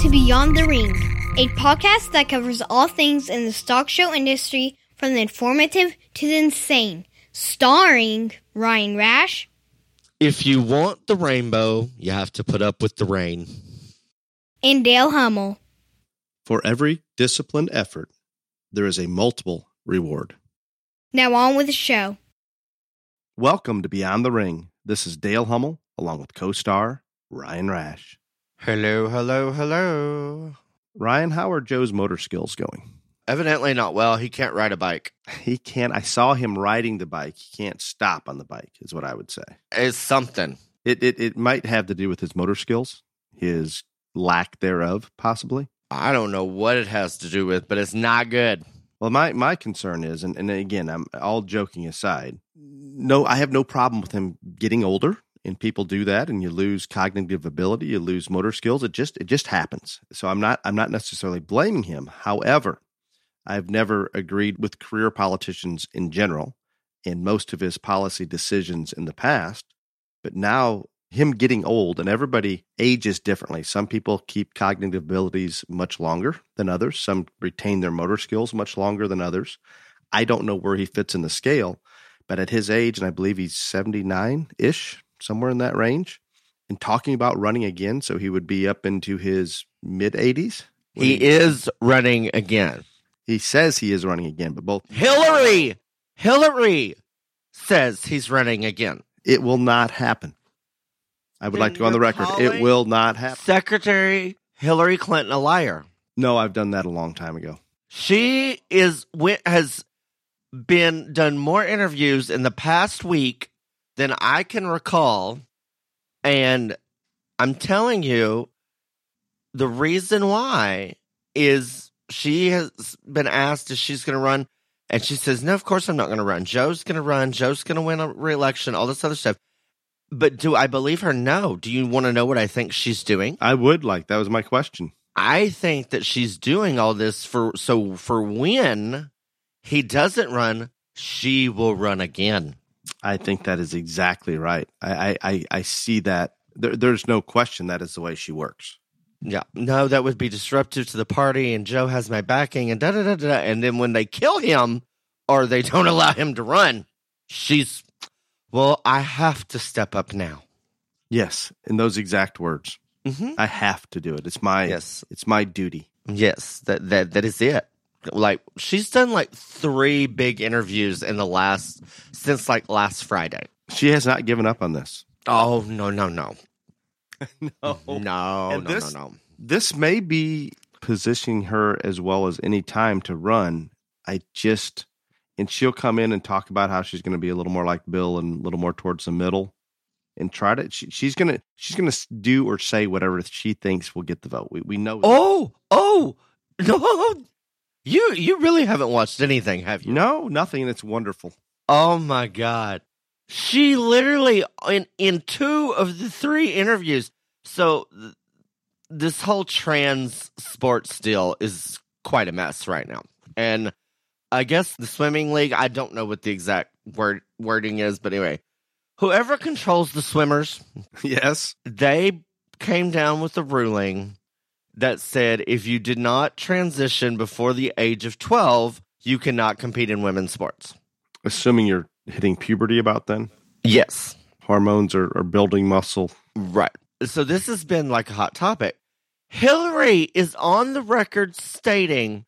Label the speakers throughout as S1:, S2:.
S1: to Beyond the Ring, a podcast that covers all things in the stock show industry from the informative to the insane, starring Ryan Rash.
S2: If you want the rainbow, you have to put up with the rain.
S1: And Dale Hummel.
S3: For every disciplined effort, there is a multiple reward.
S1: Now on with the show.
S3: Welcome to Beyond the Ring. This is Dale Hummel, along with co star Ryan Rash.
S2: Hello, hello, hello.
S3: Ryan, how are Joe's motor skills going?
S2: Evidently not well. He can't ride a bike.
S3: He can't. I saw him riding the bike. He can't stop on the bike, is what I would say.
S2: It's something.
S3: It, it, it might have to do with his motor skills, his lack thereof, possibly.
S2: I don't know what it has to do with, but it's not good.
S3: Well, my, my concern is, and, and again, I'm all joking aside, no, I have no problem with him getting older and people do that and you lose cognitive ability you lose motor skills it just it just happens. So i'm not i'm not necessarily blaming him. However i've never agreed with career politicians in general in most of his policy decisions in the past but now him getting old and everybody ages differently. Some people keep cognitive abilities much longer than others. Some retain their motor skills much longer than others. I don't know where he fits in the scale but at his age and i believe he's 79 ish somewhere in that range, and talking about running again. So he would be up into his mid 80s.
S2: He, he is running again.
S3: He says he is running again, but both
S2: Hillary, Hillary says he's running again.
S3: It will not happen. I would then like to go on the record. It will not happen.
S2: Secretary Hillary Clinton a liar.
S3: No, I've done that a long time ago.
S2: She is has been done more interviews in the past week than I can recall. And I'm telling you, the reason why is she has been asked if she's going to run. And she says, No, of course I'm not going to run. Joe's going to run. Joe's going to win a reelection, all this other stuff. But do I believe her? No. Do you want to know what I think she's doing?
S3: I would like. That was my question.
S2: I think that she's doing all this for so for when he doesn't run, she will run again.
S3: I think that is exactly right. I I, I see that. There, there's no question that is the way she works.
S2: Yeah, no, that would be disruptive to the party, and Joe has my backing, and da da da da. And then when they kill him or they don't allow him to run, she's, well, I have to step up now.
S3: Yes, in those exact words,
S2: mm-hmm.
S3: I have to do it. It's my yes, it's my duty.
S2: Yes, that that that is it like she's done like three big interviews in the last since like last Friday.
S3: She has not given up on this.
S2: Oh no no no
S3: no
S2: no no
S3: this,
S2: no no.
S3: This may be positioning her as well as any time to run. I just and she'll come in and talk about how she's going to be a little more like Bill and a little more towards the middle and try to she, she's going to she's going to do or say whatever she thinks will get the vote. We we know.
S2: Oh, oh. No, you you really haven't watched anything, have you?
S3: No, nothing, it's wonderful.
S2: Oh my god. She literally in in two of the three interviews. So th- this whole trans sports deal is quite a mess right now. And I guess the swimming league, I don't know what the exact word wording is, but anyway, whoever controls the swimmers,
S3: yes,
S2: they came down with a ruling that said if you did not transition before the age of 12, you cannot compete in women's sports.
S3: Assuming you're hitting puberty about then?
S2: Yes.
S3: Hormones are, are building muscle.
S2: Right. So this has been like a hot topic. Hillary is on the record stating,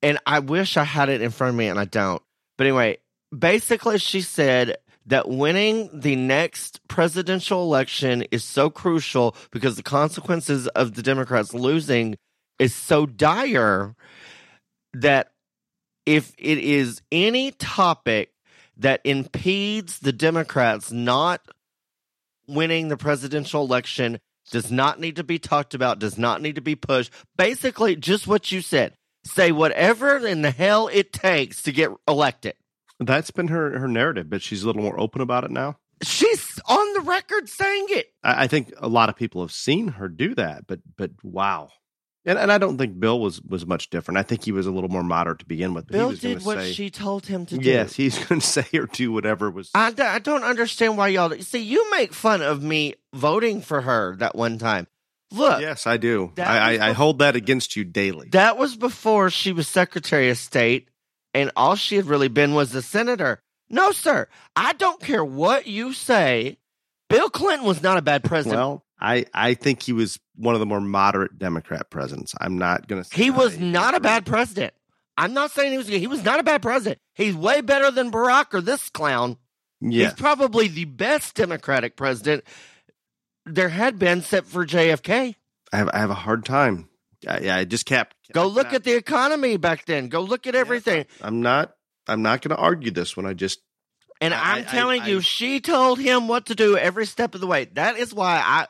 S2: and I wish I had it in front of me and I don't. But anyway, basically, she said that winning the next presidential election is so crucial because the consequences of the Democrats losing is so dire that if it is any topic that impedes the Democrats not winning the presidential election does not need to be talked about, does not need to be pushed. Basically, just what you said. Say whatever in the hell it takes to get elected.
S3: That's been her her narrative, but she's a little more open about it now.
S2: She's on the record saying it.
S3: I, I think a lot of people have seen her do that, but but wow. And, and I don't think Bill was was much different. I think he was a little more moderate to begin with.
S2: Bill did what say, she told him to
S3: do.
S2: Yes,
S3: he's going to say or do whatever was.
S2: I, I don't understand why y'all see. You make fun of me voting for her that one time. Look,
S3: yes, I do. I, I, I hold that against you daily.
S2: that was before she was Secretary of State, and all she had really been was a senator. No, sir. I don't care what you say. Bill Clinton was not a bad president.
S3: well, I, I think he was one of the more moderate Democrat presidents. I'm not going to.
S2: he was not a bad president. I'm not saying he was. He was not a bad president. He's way better than Barack or this clown.
S3: Yeah,
S2: He's probably the best Democratic president there had been, except for JFK.
S3: I have I have a hard time. I, I just kept
S2: Go look at the economy back then. Go look at everything.
S3: I'm not. I'm not going to argue this one. I just
S2: And
S3: I-
S2: I'm
S3: I-
S2: telling
S3: I-
S2: you, she told him what to do every step of the way. That is why I.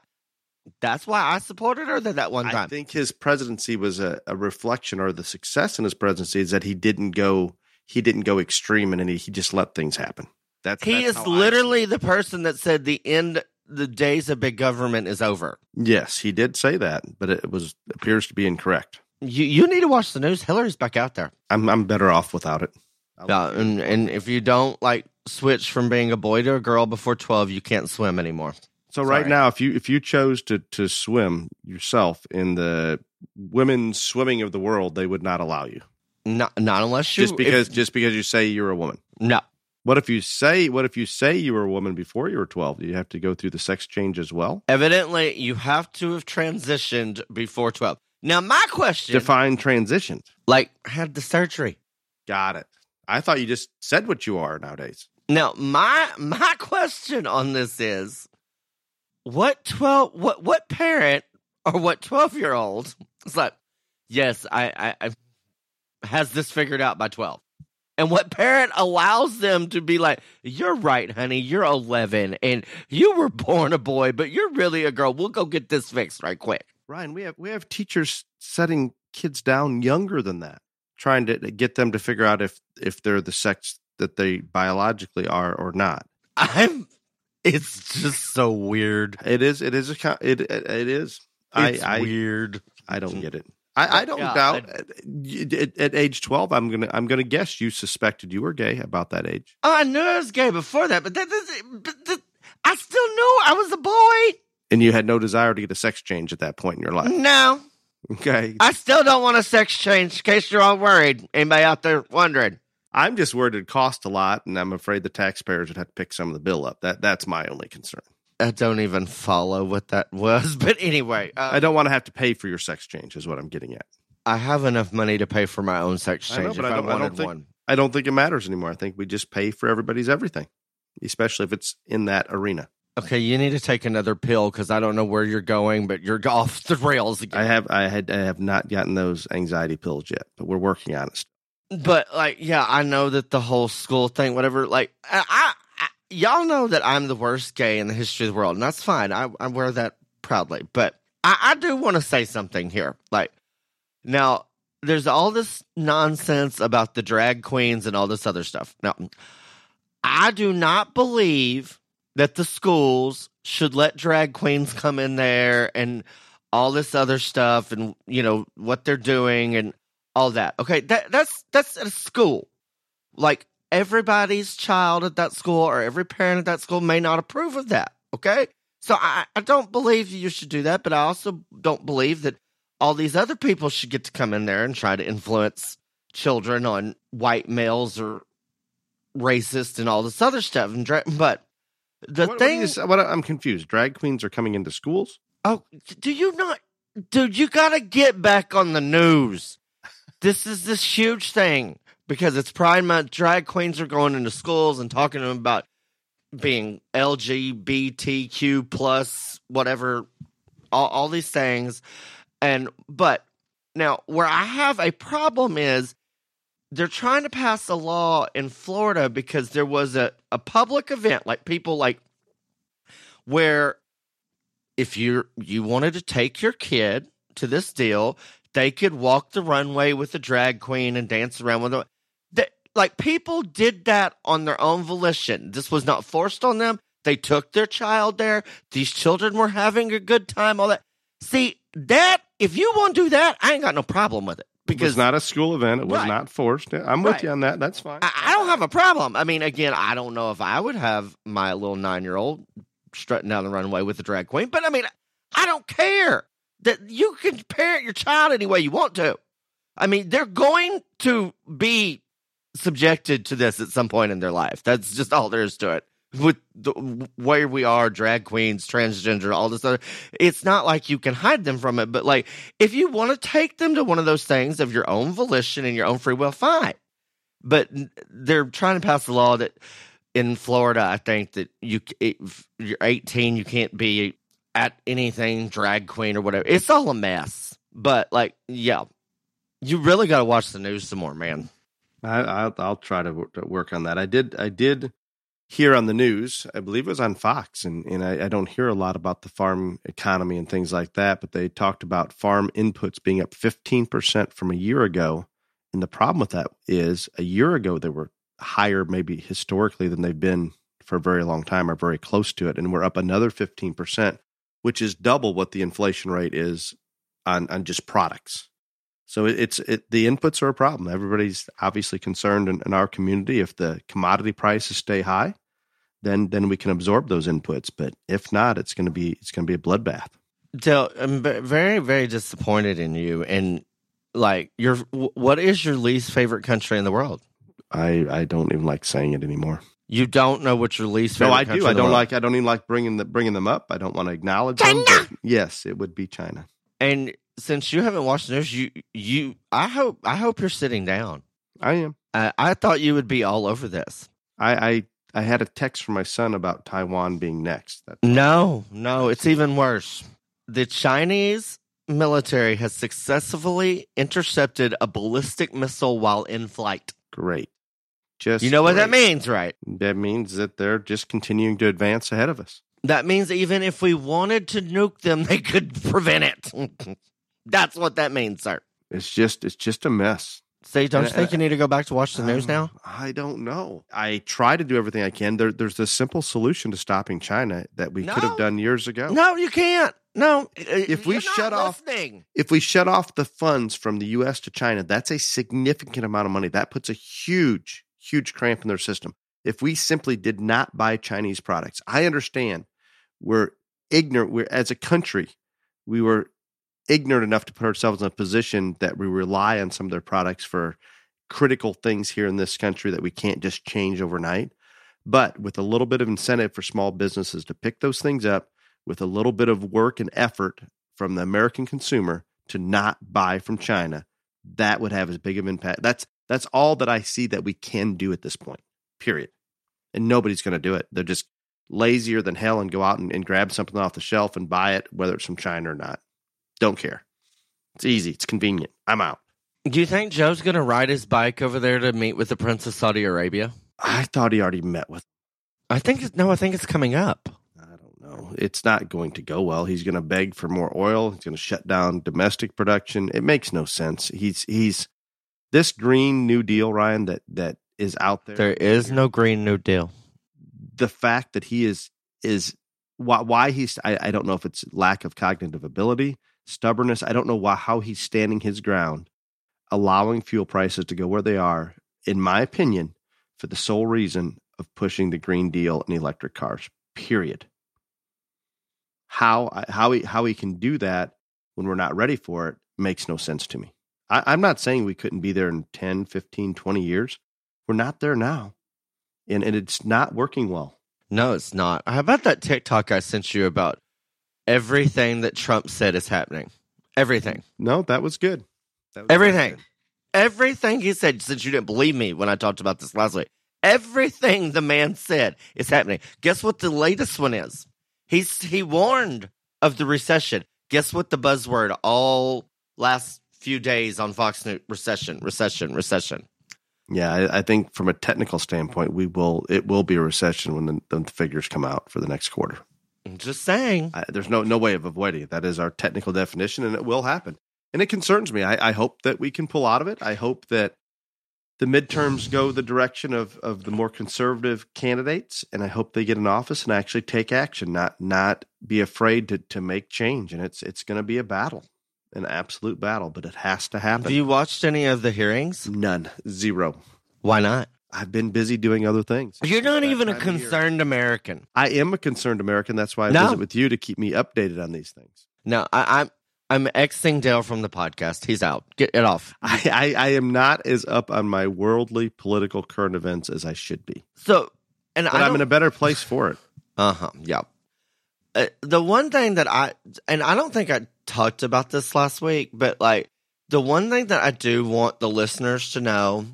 S2: That's why I supported her that, that one time.
S3: I think his presidency was a, a reflection, or the success in his presidency is that he didn't go he didn't go extreme, and he, he just let things happen. That's
S2: he
S3: that's
S2: is
S3: I
S2: literally the person that said the end, the days of big government is over.
S3: yes, he did say that, but it was appears to be incorrect.
S2: You you need to watch the news. Hillary's back out there.
S3: I'm I'm better off without it.
S2: Yeah, and and if you don't like switch from being a boy to a girl before twelve, you can't swim anymore.
S3: So right
S2: Sorry.
S3: now, if you if you chose to to swim yourself in the women's swimming of the world, they would not allow you
S2: Not not unless you
S3: just because
S2: if-
S3: just because you say you're a woman.
S2: no.
S3: What if you say what if you say you were a woman before you were 12? Do you have to go through the sex change as well?
S2: Evidently, you have to have transitioned before twelve. Now, my question,
S3: Define transitions.
S2: like, had the surgery.
S3: Got it. I thought you just said what you are nowadays.
S2: Now, my my question on this is, what twelve? What what parent or what twelve year old is like? Yes, I, I, I has this figured out by twelve. And what parent allows them to be like, "You're right, honey. You're 11, and you were born a boy, but you're really a girl. We'll go get this fixed right quick."
S3: Ryan, we have we have teachers setting kids down younger than that, trying to get them to figure out if if they're the sex that they biologically are or not.
S2: I'm. It's just so weird.
S3: It is it is a it, it is.
S2: It's
S3: I I
S2: weird.
S3: I don't get it. I, I don't
S2: Yeah,
S3: doubt at, uh, at, at age twelve. I'm gonna I'm gonna guess you suspected you were gay about that age.
S2: Oh, I knew I was gay before that, but that doesn't. But that, I still knew I was a boy.
S3: And you had no desire to get a sex change at that point in your life.
S2: No,
S3: Okay.
S2: I still don't want a sex change. In case you're all worried, anybody out there wondering?
S3: I'm just worried it cost a lot, and I'm afraid the taxpayers would have to pick some of the bill up. That that's my only concern.
S2: I don't even follow what that was, but anyway, uh,
S3: I don't want to have to pay for your sex change, is what I'm getting at.
S2: I have enough money to pay for my own sex
S3: I know,
S2: change
S3: but
S2: if
S3: I
S2: I,
S3: don't- I
S2: wanted
S3: think-
S2: one.
S3: I don't think it matters anymore. I think we just pay for everybody's everything, especially if it's in that arena.
S2: Okay, you need to take another pill because I don't know where you're going, but you're off the rails again.
S3: I have I had I have not gotten those anxiety pills yet, but we're working on it.
S2: but like, yeah, I know that the whole school thing, whatever. Like, I y'all know that I'm the worst gay in the history of the world, and that's fine. I, I wear that proudly. But I, I do want to say something here. Like, now there's all this nonsense about the drag queens and all this other stuff. Now, I do not believe that the schools should let drag queens come in there and all this other stuff and you know what they're doing and all that. Okay, that that's that's at a school. Like everybody's child at that school or every parent at that school may not approve of that. Okay, so I, I don't believe you should do that, but I also don't believe that all these other people should get to come in there and try to influence children on white males or racist and all this other stuff. And dra- but the
S3: what, what
S2: thing
S3: you s- what, I'm confused. Drag queens are coming into schools.
S2: Oh, do you not, dude? You got to get back on the news. This is this huge thing because it's Pride Month. Drag queens are going into schools and talking to them about being LGBTQ plus whatever, all, all these things. And but now where I have a problem is they're trying to pass a law in Florida because there was a, a public event, like people like where if you you wanted to take your kid to this deal, they could walk the runway with a drag queen and dance around with them. Like people did that on their own volition. This was not forced on them. They took their child there. These children were having a good time. All that. See that if you want to do that, I ain't got no problem with it
S3: Because
S2: because
S3: it's not a school event. It was
S2: Right.
S3: not forced. I'm with
S2: Right.
S3: you on that. That's fine.
S2: I, I don't have a problem. I mean, again, I don't know if I would have my little nine year old strutting down the runway with a drag queen, but I mean, I don't care. that you can parent your child any way you want to. I mean, they're going to be subjected to this at some point in their life. That's just all there is to it. With the, where we are, drag queens, transgender, all this other, it's not like you can hide them from it. But like, if you want to take them to one of those things of your own volition and your own free will, fine. But they're trying to pass a law that in Florida, I think that you if you're 18, you can't be at anything drag queen or whatever. It's all a mess. But like, yeah, you really got to watch the news some more, man.
S3: I, will I'll try to work on that. I did I did hear on the news. I believe it was on Fox, and and I, I don't hear a lot about the farm economy and things like that. But they talked about farm inputs being up fifteen percent from a year ago. And the problem with that is a year ago they were higher, maybe historically, than they've been for a very long time, or very close to it, and we're up another fifteen percent, which is double what the inflation rate is on on just products. So it's it, the inputs are a problem. Everybody's obviously concerned in, in, our community. If the commodity prices stay high, then then we can absorb those inputs. But if not, it's going to be it's going to be a bloodbath.
S2: Dale, I'm very very disappointed in you. And like, your what is your least favorite country in the world?
S3: I I don't even like saying it anymore.
S2: You don't know what your least favorite.
S3: No, I do. I don't like. I don't even like bringing the bringing them up. I don't want to acknowledge China. them. yes, it would be China.
S2: And since you haven't watched the news, you you I hope I hope you're sitting down.
S3: I am.
S2: I, I thought you would be all over this.
S3: I, I I had a text from my son about Taiwan being next.
S2: No, no, it's even worse. The Chinese military has successfully intercepted a ballistic missile while in flight.
S3: Great. Just
S2: you know what that means, right?
S3: That means that they're just continuing to advance ahead of us.
S2: That means even if we wanted to nuke them, they could prevent it. That's what that means, sir.
S3: It's just it's just a mess.
S2: Say, don't and, you think you need to go back to watch the um, news now?
S3: I don't know. I try to do everything I can. There, there's a simple solution to stopping China that we no. could have done years ago.
S2: No, you can't. No,
S3: if we shut off if we shut off the funds from the U.S. to China, that's a significant amount of money. That puts a huge, huge cramp in their system. If we simply did not buy Chinese products, I understand we're ignorant. We're as a country, we were ignorant enough to put ourselves in a position that we rely on some of their products for critical things here in this country that we can't just change overnight. But with a little bit of incentive for small businesses to pick those things up, with a little bit of work and effort from the American consumer to not buy from China, that would have as big of impact. That's that's all that I see that we can do at this point. Period. And nobody's going to do it. They're just lazier than hell and go out and, and grab something off the shelf and buy it, whether it's from China or not. Don't care. It's easy. It's convenient. I'm out.
S2: Do you think Joe's going to ride his bike over there to meet with the Prince of Saudi Arabia?
S3: I thought he already met with.
S2: I think no. I think it's coming up.
S3: I don't know. It's not going to go well. He's going to beg for more oil. He's going to shut down domestic production. It makes no sense. He's he's this green new deal, Ryan. That that is out there.
S2: There is no green new deal.
S3: The fact that he is is why why he's I, I don't know if it's lack of cognitive ability stubbornness. I don't know why, how he's standing his ground, allowing fuel prices to go where they are, in my opinion, for the sole reason of pushing the Green Deal and electric cars, period. How, how, he, how he can do that when we're not ready for it makes no sense to me. I, I'm not saying we couldn't be there in 10, 15, 20 years. We're not there now. And, and it's not working well.
S2: No, it's not. How about that TikTok I sent you about everything that Trump said is happening. Everything.
S3: No, that was good.
S2: That was everything. Good. Everything he said, since you didn't believe me when I talked about this last week, everything the man said is happening. Guess what the latest one is? He's he warned of the recession. Guess what the buzzword all last few days on Fox News recession, recession, recession.
S3: Yeah, I, I, think from a technical standpoint, we will it will be a recession when the, the figures come out for the next quarter.
S2: I'm just saying.
S3: I, there's no no way of avoiding it. That is our technical definition, and it will happen. And it concerns me. I, I hope that we can pull out of it. I hope that the midterms go the direction of of the more conservative candidates, and I hope they get in office and actually take action, not not be afraid to to make change. And it's it's going to be a battle, an absolute battle, but it has to happen.
S2: Have you watched any of the hearings?
S3: None, zero.
S2: Why not?
S3: I've been busy doing other things.
S2: You're not even a concerned American.
S3: I am a concerned American. That's why I no. visit with you to keep me updated on these things.
S2: No, I, I'm I'm Xing Dale from the podcast. He's out. Get it off.
S3: I, I, I am not as up on my worldly political current events as I should be,
S2: So, and
S3: but
S2: I
S3: I'm in a better place for it.
S2: Uh huh. Yeah. Uh, the one thing that I and I don't think I talked about this last week, but like the one thing that I do want the listeners to know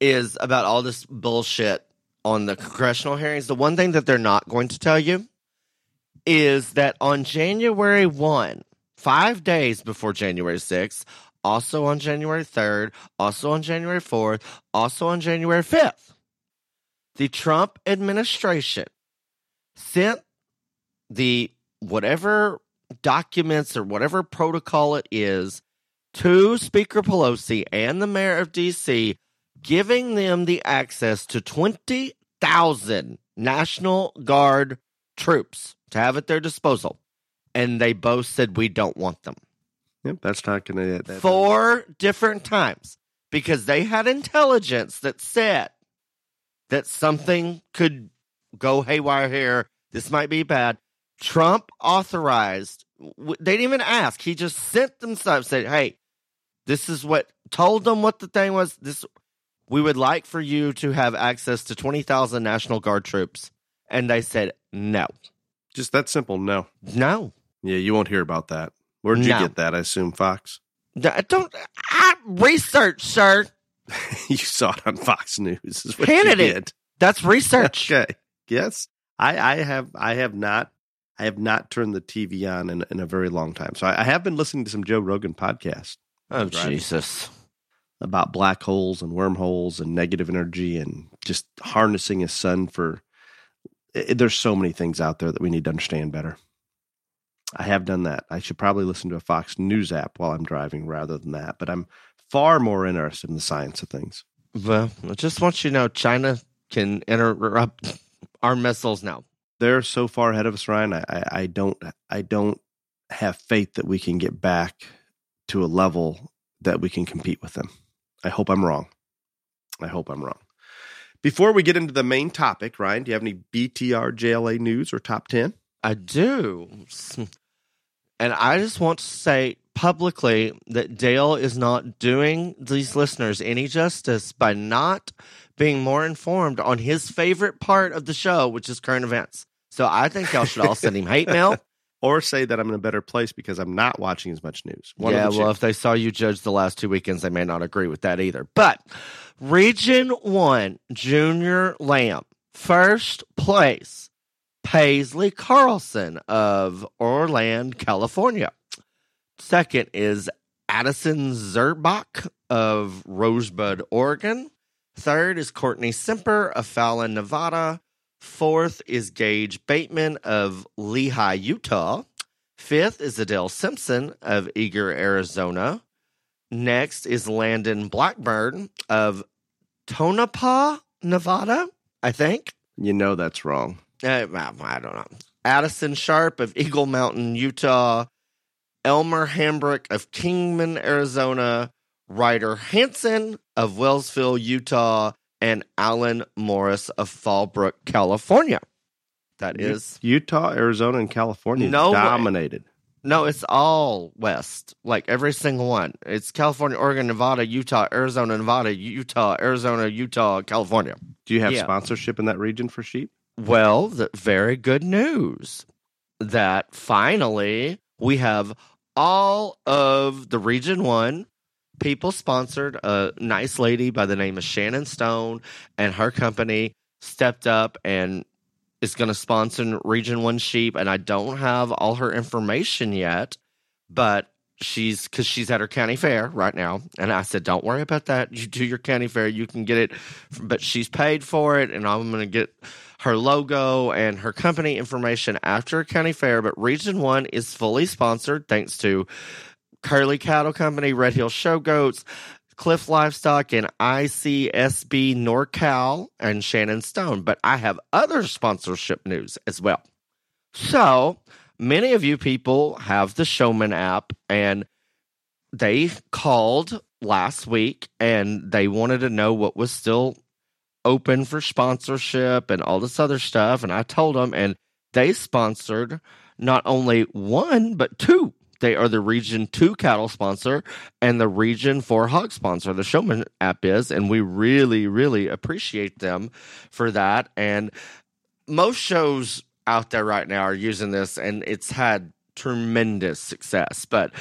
S2: is about all this bullshit on the congressional hearings. The one thing that they're not going to tell you is that on January 1, five days before January 6th, also on January 3rd, also on January 4th, also on January 5th, the Trump administration sent the whatever documents or whatever protocol it is to Speaker Pelosi and the mayor of DC, giving them the access to 20,000 National Guard troops to have at their disposal. And they both said, we don't want them.
S3: Yep, that's not going to.
S2: Four different times because they had intelligence that said that something could go haywire here. This might be bad. Trump authorized, they didn't even ask. He just sent them stuff, said, hey, this is what, told them what the thing was. This, we would like for you to have access to 20,000 National Guard troops. And they said, no,
S3: Just that simple. No.
S2: no.
S3: Yeah, you won't hear about that. Where'd you
S2: No.
S3: get that? I assume Fox.
S2: I don't, I research, sir.
S3: you saw it on Fox News. Is what
S2: Kennedy.
S3: You did.
S2: That's research.
S3: Okay. Yes. I, I have I have not I have not turned the TV on in, in a very long time. So I, I have been listening to some Joe Rogan podcast.
S2: Oh,
S3: Right.
S2: Jesus.
S3: About black holes and wormholes and negative energy and just harnessing a sun for i there's so many things out there that we need to understand better. I have done that. I should probably listen to a Fox News app while I'm driving rather than that, but I'm far more interested in the science of things.
S2: Well, I just want you to know China can interrupt our missiles now.
S3: they're so far ahead of us, Ryan. I, I, I don't I don't have faith that we can get back to a level that we can compete with them. I hope I'm wrong. I hope I'm wrong. Before we get into the main topic, Ryan, do you have any BTR JLA news or top ten?
S2: I do. And I just want to say publicly that Dale is not doing these listeners any justice by not being more informed on his favorite part of the show, which is current events. So I think y'all should all send him hate mail.
S3: Or say that I'm in a better place because I'm not watching as much news. One
S2: yeah, well, if they saw you judge the last two weekends, they may not agree with that either. But Region 1, Junior Lamb, first place, Paisley Carlson of Orland, California. Second is Addison Zerbach of Roseburg, Oregon. Third is Courtney Simper of Fallon, Nevada. Fourth is Gage Bateman of Lehi, Utah. Fifth is Adele Simpson of Eagar, Arizona. Next is Landon Blackburn of Tonopah, Nevada, I think.
S3: you know that's wrong.
S2: Uh, I don't know. Addison Sharp of Eagle Mountain, Utah. Elmer Hambrick of Kingman, Arizona. Ryder Hansen of Wellsville, Utah. And Alan Morris of Fallbrook, California. That is
S3: Utah, Arizona, and California
S2: No way.
S3: dominated.
S2: No, it's all West. Like every single one. It's California, Oregon, Nevada, Utah, Arizona, Nevada, Utah, Arizona, Utah, California.
S3: Do you have
S2: Yeah.
S3: sponsorship in that region for sheep?
S2: Well, the very good news that finally we have all of the Region 1 people sponsored. A nice lady by the name of Shannon Stone and her company stepped up and is going to sponsor Region 1 sheep. And I don't have all her information yet, but she's because she's at her county fair right now. And I said, don't worry about that. You do your county fair, you can get it. But she's paid for it, and I'm going to get her logo and her company information after county fair. But Region 1 is fully sponsored thanks to Curly Cattle Company, Red Hill Show Goats, Cliff Livestock, and ICSB NorCal and Shannon Stone. But I have other sponsorship news as well. So many of you people have the Showman app, and they called last week and they wanted to know what was still open for sponsorship and all this other stuff. And I told them, and they sponsored not only one, but two They are the Region 2 cattle sponsor and the Region 4 hog sponsor. The Showman app is, and we really, really appreciate them for that. And most shows out there right now are using this, and it's had tremendous success. But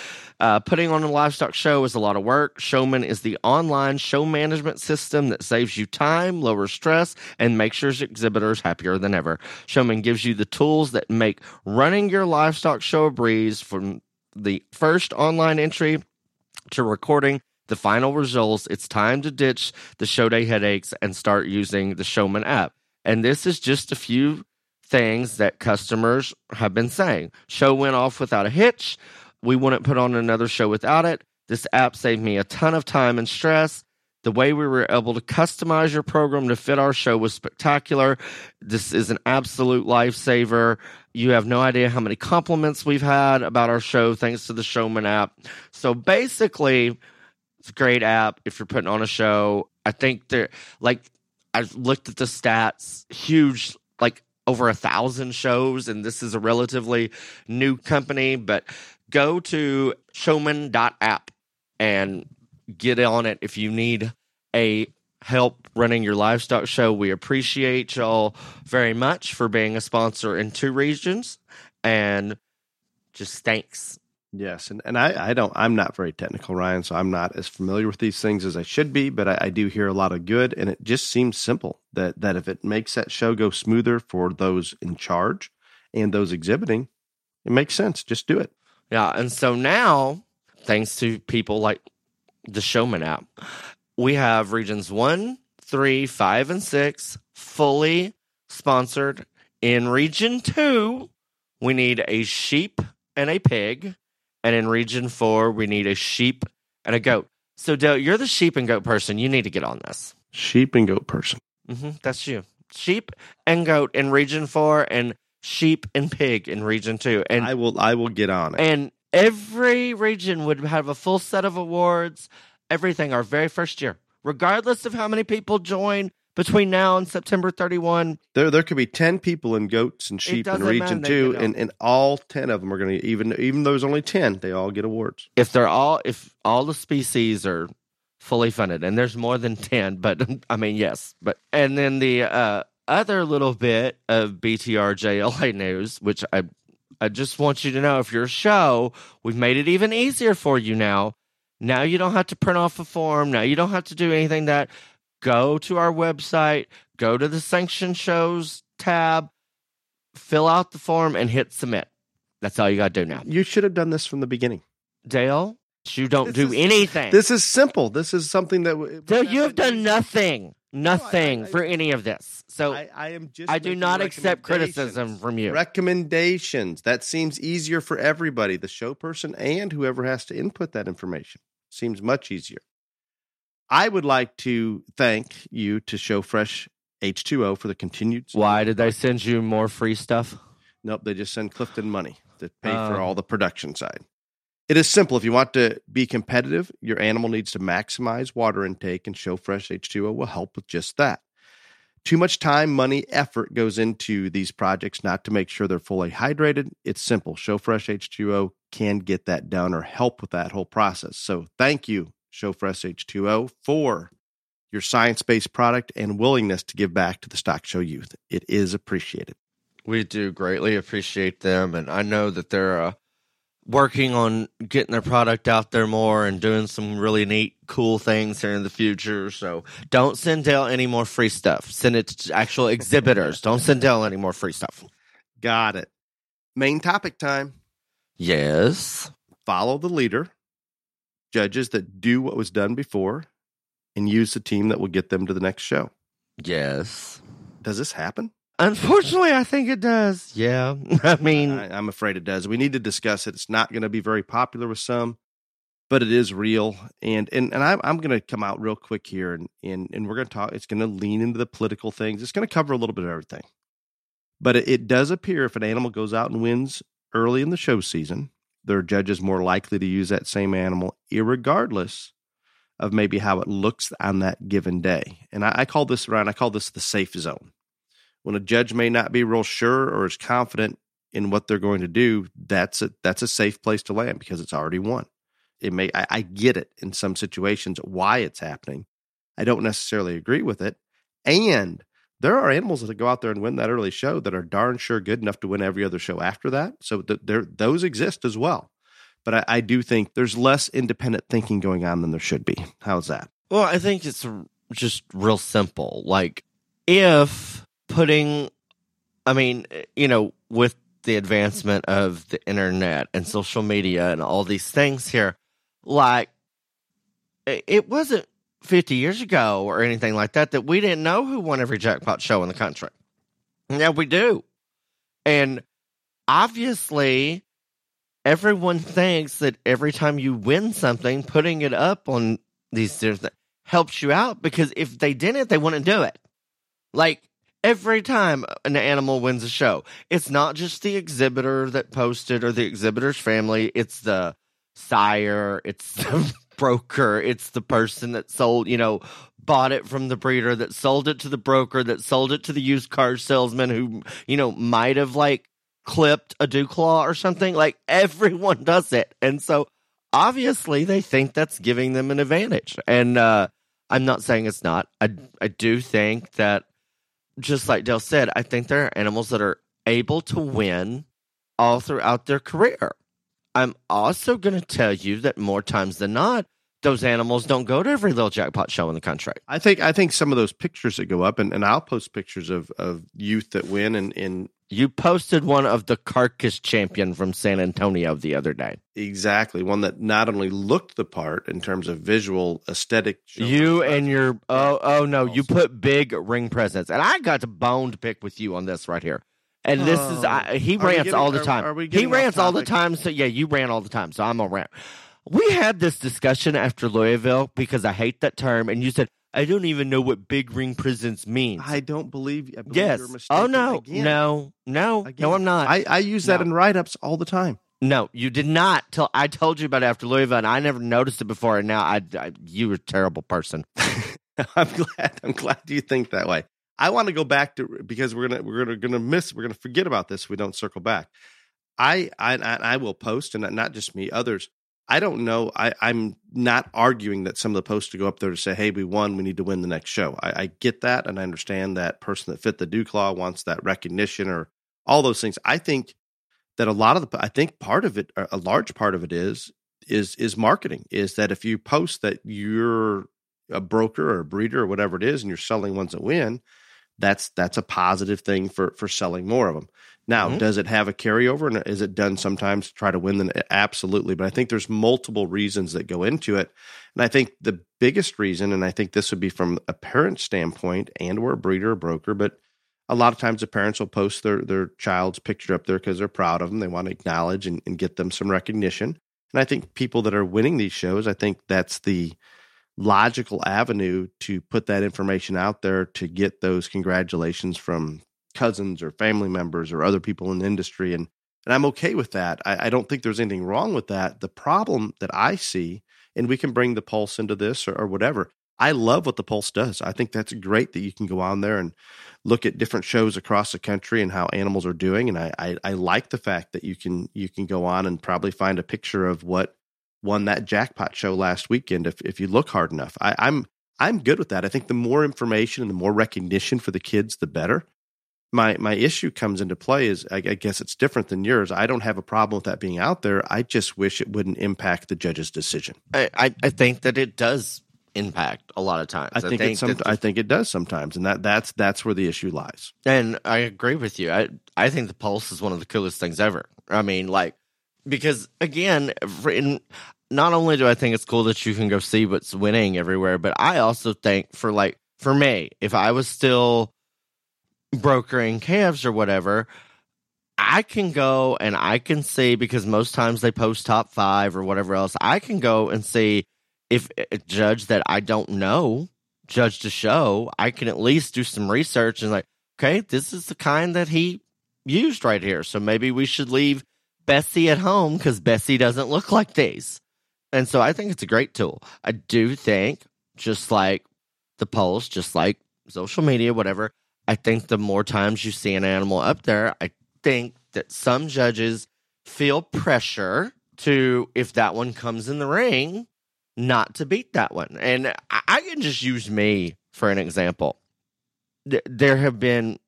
S2: uh, putting on a livestock show is a lot of work. Showman is the online show management system that saves you time, lowers stress, and makes your exhibitors happier than ever. Showman gives you the tools that make running your livestock show a breeze from the first online entry to recording the final results. It's time to ditch the show day headaches and start using the Showman app. And this is just a few things that customers have been saying. Show went off without a hitch. We wouldn't put on another show without it. This app saved me a ton of time and stress. The way we were able to customize your program to fit our show was spectacular. This is an absolute lifesaver. You have no idea how many compliments we've had about our show thanks to the Showman app. So basically, it's a great app if you're putting on a show. I think they're like I looked at the stats, huge, like over a thousand shows, and this is a relatively new company, but go to showman.app and get on it if you need a help running your livestock show. We appreciate y'all very much for being a sponsor in two regions and just thanks.
S3: Yes, and, and I, I don't I'm not very technical, Ryan, so I'm not as familiar with these things as I should be, but I, I do hear a lot of good and it just seems simple that that if it makes that show go smoother for those in charge and those exhibiting, it makes sense. Just do it.
S2: Yeah, and so now, thanks to people like the Showman app, we have regions one, three, five, and six fully sponsored. In region two, we need a sheep and a pig. And in region four, we need a sheep and a goat. So, Dale, you're the sheep and goat person. You need to get on this.
S3: Sheep and goat person.
S2: hmm that's you. Sheep and goat in region four, and sheep and pig in region two. And
S3: I will I will get on it.
S2: and every region would have a full set of awards, everything our very first year, regardless of how many people join between now and September 31.
S3: There, there could be ten people in goats and sheep in
S2: doesn't
S3: region
S2: matter,
S3: two, and, and all ten of them are going to even even though there's only ten, they all get awards.
S2: If they're all, if all the species are fully funded, and there's more than 10, but I mean, yes, but, and then the uh, other little bit of BTR JLA news, which I, I just want you to know if you're a show, we've made it even easier for you now. Now you don't have to print off a form. Now you don't have to do anything that go to our website, go to the sanction shows tab, fill out the form and hit submit. That's all you got to do now.
S3: You should have done this from the beginning.
S2: Dale, you don't
S3: This
S2: do
S3: is-
S2: anything.
S3: This is simple. This is something that w-
S2: Dale, you have done nothing, nothing
S3: I-
S2: for any of this. So I,
S3: I, I am just.
S2: I
S3: do
S2: not accept criticism from you.
S3: Recommendations. That seems easier for everybody, the show person and whoever has to input that information. Seems much easier. I would like to thank you to Show Fresh H2O for the continued.
S2: Why did they send you more free stuff?
S3: Nope, they just send Clifton money to pay for
S2: Oh.
S3: all the production side. It is simple. If you want to be competitive, your animal needs to maximize water intake, and Show Fresh H2O will help with just that. Too much time, money, effort goes into these projects not to make sure they're fully hydrated. It's simple. Show Fresh H2O can get that done or help with that whole process. So thank you, Show Fresh H2O, for your science based product and willingness to give back to the stock show youth. It is appreciated.
S2: We do greatly appreciate them, and I know that they're uh, working on getting their product out there more and doing some really neat, cool things here in the future. So don't send Dale any more free stuff. Send it to actual exhibitors. don't send Dale any more free stuff.
S3: Got it. Main topic time.
S2: Yes.
S3: Follow the leader, judges that do what was done before, and use the team that will get them to the next show.
S2: Yes.
S3: Does this happen?
S2: Unfortunately, I think it does. Yeah. I mean,
S3: I, I'm afraid it does. We need to discuss it. It's not going to be very popular with some, but it is real. And and and I'm I'm going to come out real quick here, and and and we're going to talk. It's going to lean into the political things. It's going to cover a little bit of everything. But it, it does appear if an animal goes out and wins early in the show season, there are judges more likely to use that same animal, irregardless of maybe how it looks on that given day. And I, I call this around. I call this the safe zone when a judge may not be real sure or is confident in what they're going to do, that's a that's a safe place to land because it's already won. It may I, I get it in some situations why it's happening. I don't necessarily agree with it. And there are animals that go out there and win that early show that are darn sure good enough to win every other show after that. So th- there those exist as well. But I, I do think there's less independent thinking going on than there should be. How's that?
S2: Well, I think it's just real simple. Like, if putting, I mean, eh, you know, with the advancement of the internet and social media and all these things here, like, eh, it wasn't 50 years ago or anything like that that we didn't know who won every jackpot show in the country. Now we do. And obviously, everyone thinks that every time you win something, putting it up on these helps you out because if they didn't, they wouldn't do it. Like every time an animal wins a show, it's not just the exhibitor that posted or the exhibitor's family, it's the sire, it's the broker, it's the person that sold, you know, bought it from the breeder that sold it to the broker that sold it to the used car salesman who, you know, might have like clipped a dewclaw or something. Like everyone does it. And so obviously they think that's giving them an advantage. And uh, I'm not saying it's not. I, I do think that, just like Dale said, I think there are animals that are able to win all throughout their career. I'm also going to tell you that more times than not, those animals don't go to every little jackpot show in the country.
S3: I think I think some of those pictures that go up, and, and I'll post pictures of, of youth that win, and, and
S2: you posted one of the carcass champion from San Antonio the other day.
S3: Exactly. One that not only looked the part in terms of visual aesthetic.
S2: You and your oh oh no, you put big ring presence. And I got to bone to pick with you on this right here. And this uh, is I, he rants getting, all the time. Are, are he rants all the time. So yeah, you ran all the time. So I'm gonna rant. We had this discussion after Louisville because I hate that term, and you said I don't even know what big ring presence means.
S3: I don't believe. I believe
S2: yes. oh no, again. no, no, again. no. I'm not.
S3: I, I use that no. in write ups all the time.
S2: No, you did not. Till I told you about it after Louisville, and I never noticed it before. And now I, I you were a terrible person.
S3: I'm glad. I'm glad you think that way. I want to go back to because we're gonna we're gonna gonna miss we're gonna forget about this if we don't circle back. I I I will post and not just me, others I don't know. I, I'm not arguing that some of the posts to go up there to say, "Hey, we won. We need to win the next show." I, I get that, and I understand that person that fit the dewclaw wants that recognition or all those things. I think that a lot of the, I think part of it, a large part of it is is is marketing. Is that if you post that you're a broker or a breeder or whatever it is, and you're selling ones that win, that's that's a positive thing for for selling more of them. Now, mm-hmm. does it have a carryover and is it done sometimes to try to win them? absolutely, but I think there's multiple reasons that go into it. And I think the biggest reason and I think this would be from a parent standpoint and or a breeder or broker, but a lot of times the parents will post their their child's picture up there because they're proud of them. They want to acknowledge and, and get them some recognition. And I think people that are winning these shows, I think that's the logical avenue to put that information out there to get those congratulations from cousins or family members or other people in the industry. And, and I'm okay with that. I, I don't think there's anything wrong with that. The problem that I see, and we can bring the pulse into this or, or whatever. I love what the Pulse does. I think that's great that you can go on there and look at different shows across the country and how animals are doing. And I, I, I, like the fact that you can you can go on and probably find a picture of what won that jackpot show last weekend if if you look hard enough. I, I'm I'm good with that. I think the more information and the more recognition for the kids, the better my my issue comes into play is I, I, guess it's different than yours. I don't have a problem with that being out there. I just wish it wouldn't impact the judge's decision.
S2: I, I, I think that it does impact a lot of times.
S3: I think, I think, some, I think it does sometimes, and that that's that's where the issue lies.
S2: And I agree with you. I I think the pulse is one of the coolest things ever. I mean, like because again, in, not only do I think it's cool that you can go see what's winning everywhere, but I also think for like for me, if I was still brokering calves or whatever, I can go and I can see because most times they post top five or whatever else. I can go and see if a judge that I don't know judge the show. I can at least do some research and like, okay, this is the kind that he used right here. So maybe we should leave Bessie at home because Bessie doesn't look like these. And so I think it's a great tool. I do think, just like the polls, just like social media, whatever, I think the more times you see an animal up there, I think that some judges feel pressure to, if that one comes in the ring, not to beat that one. And I, can just use me for an example. There have been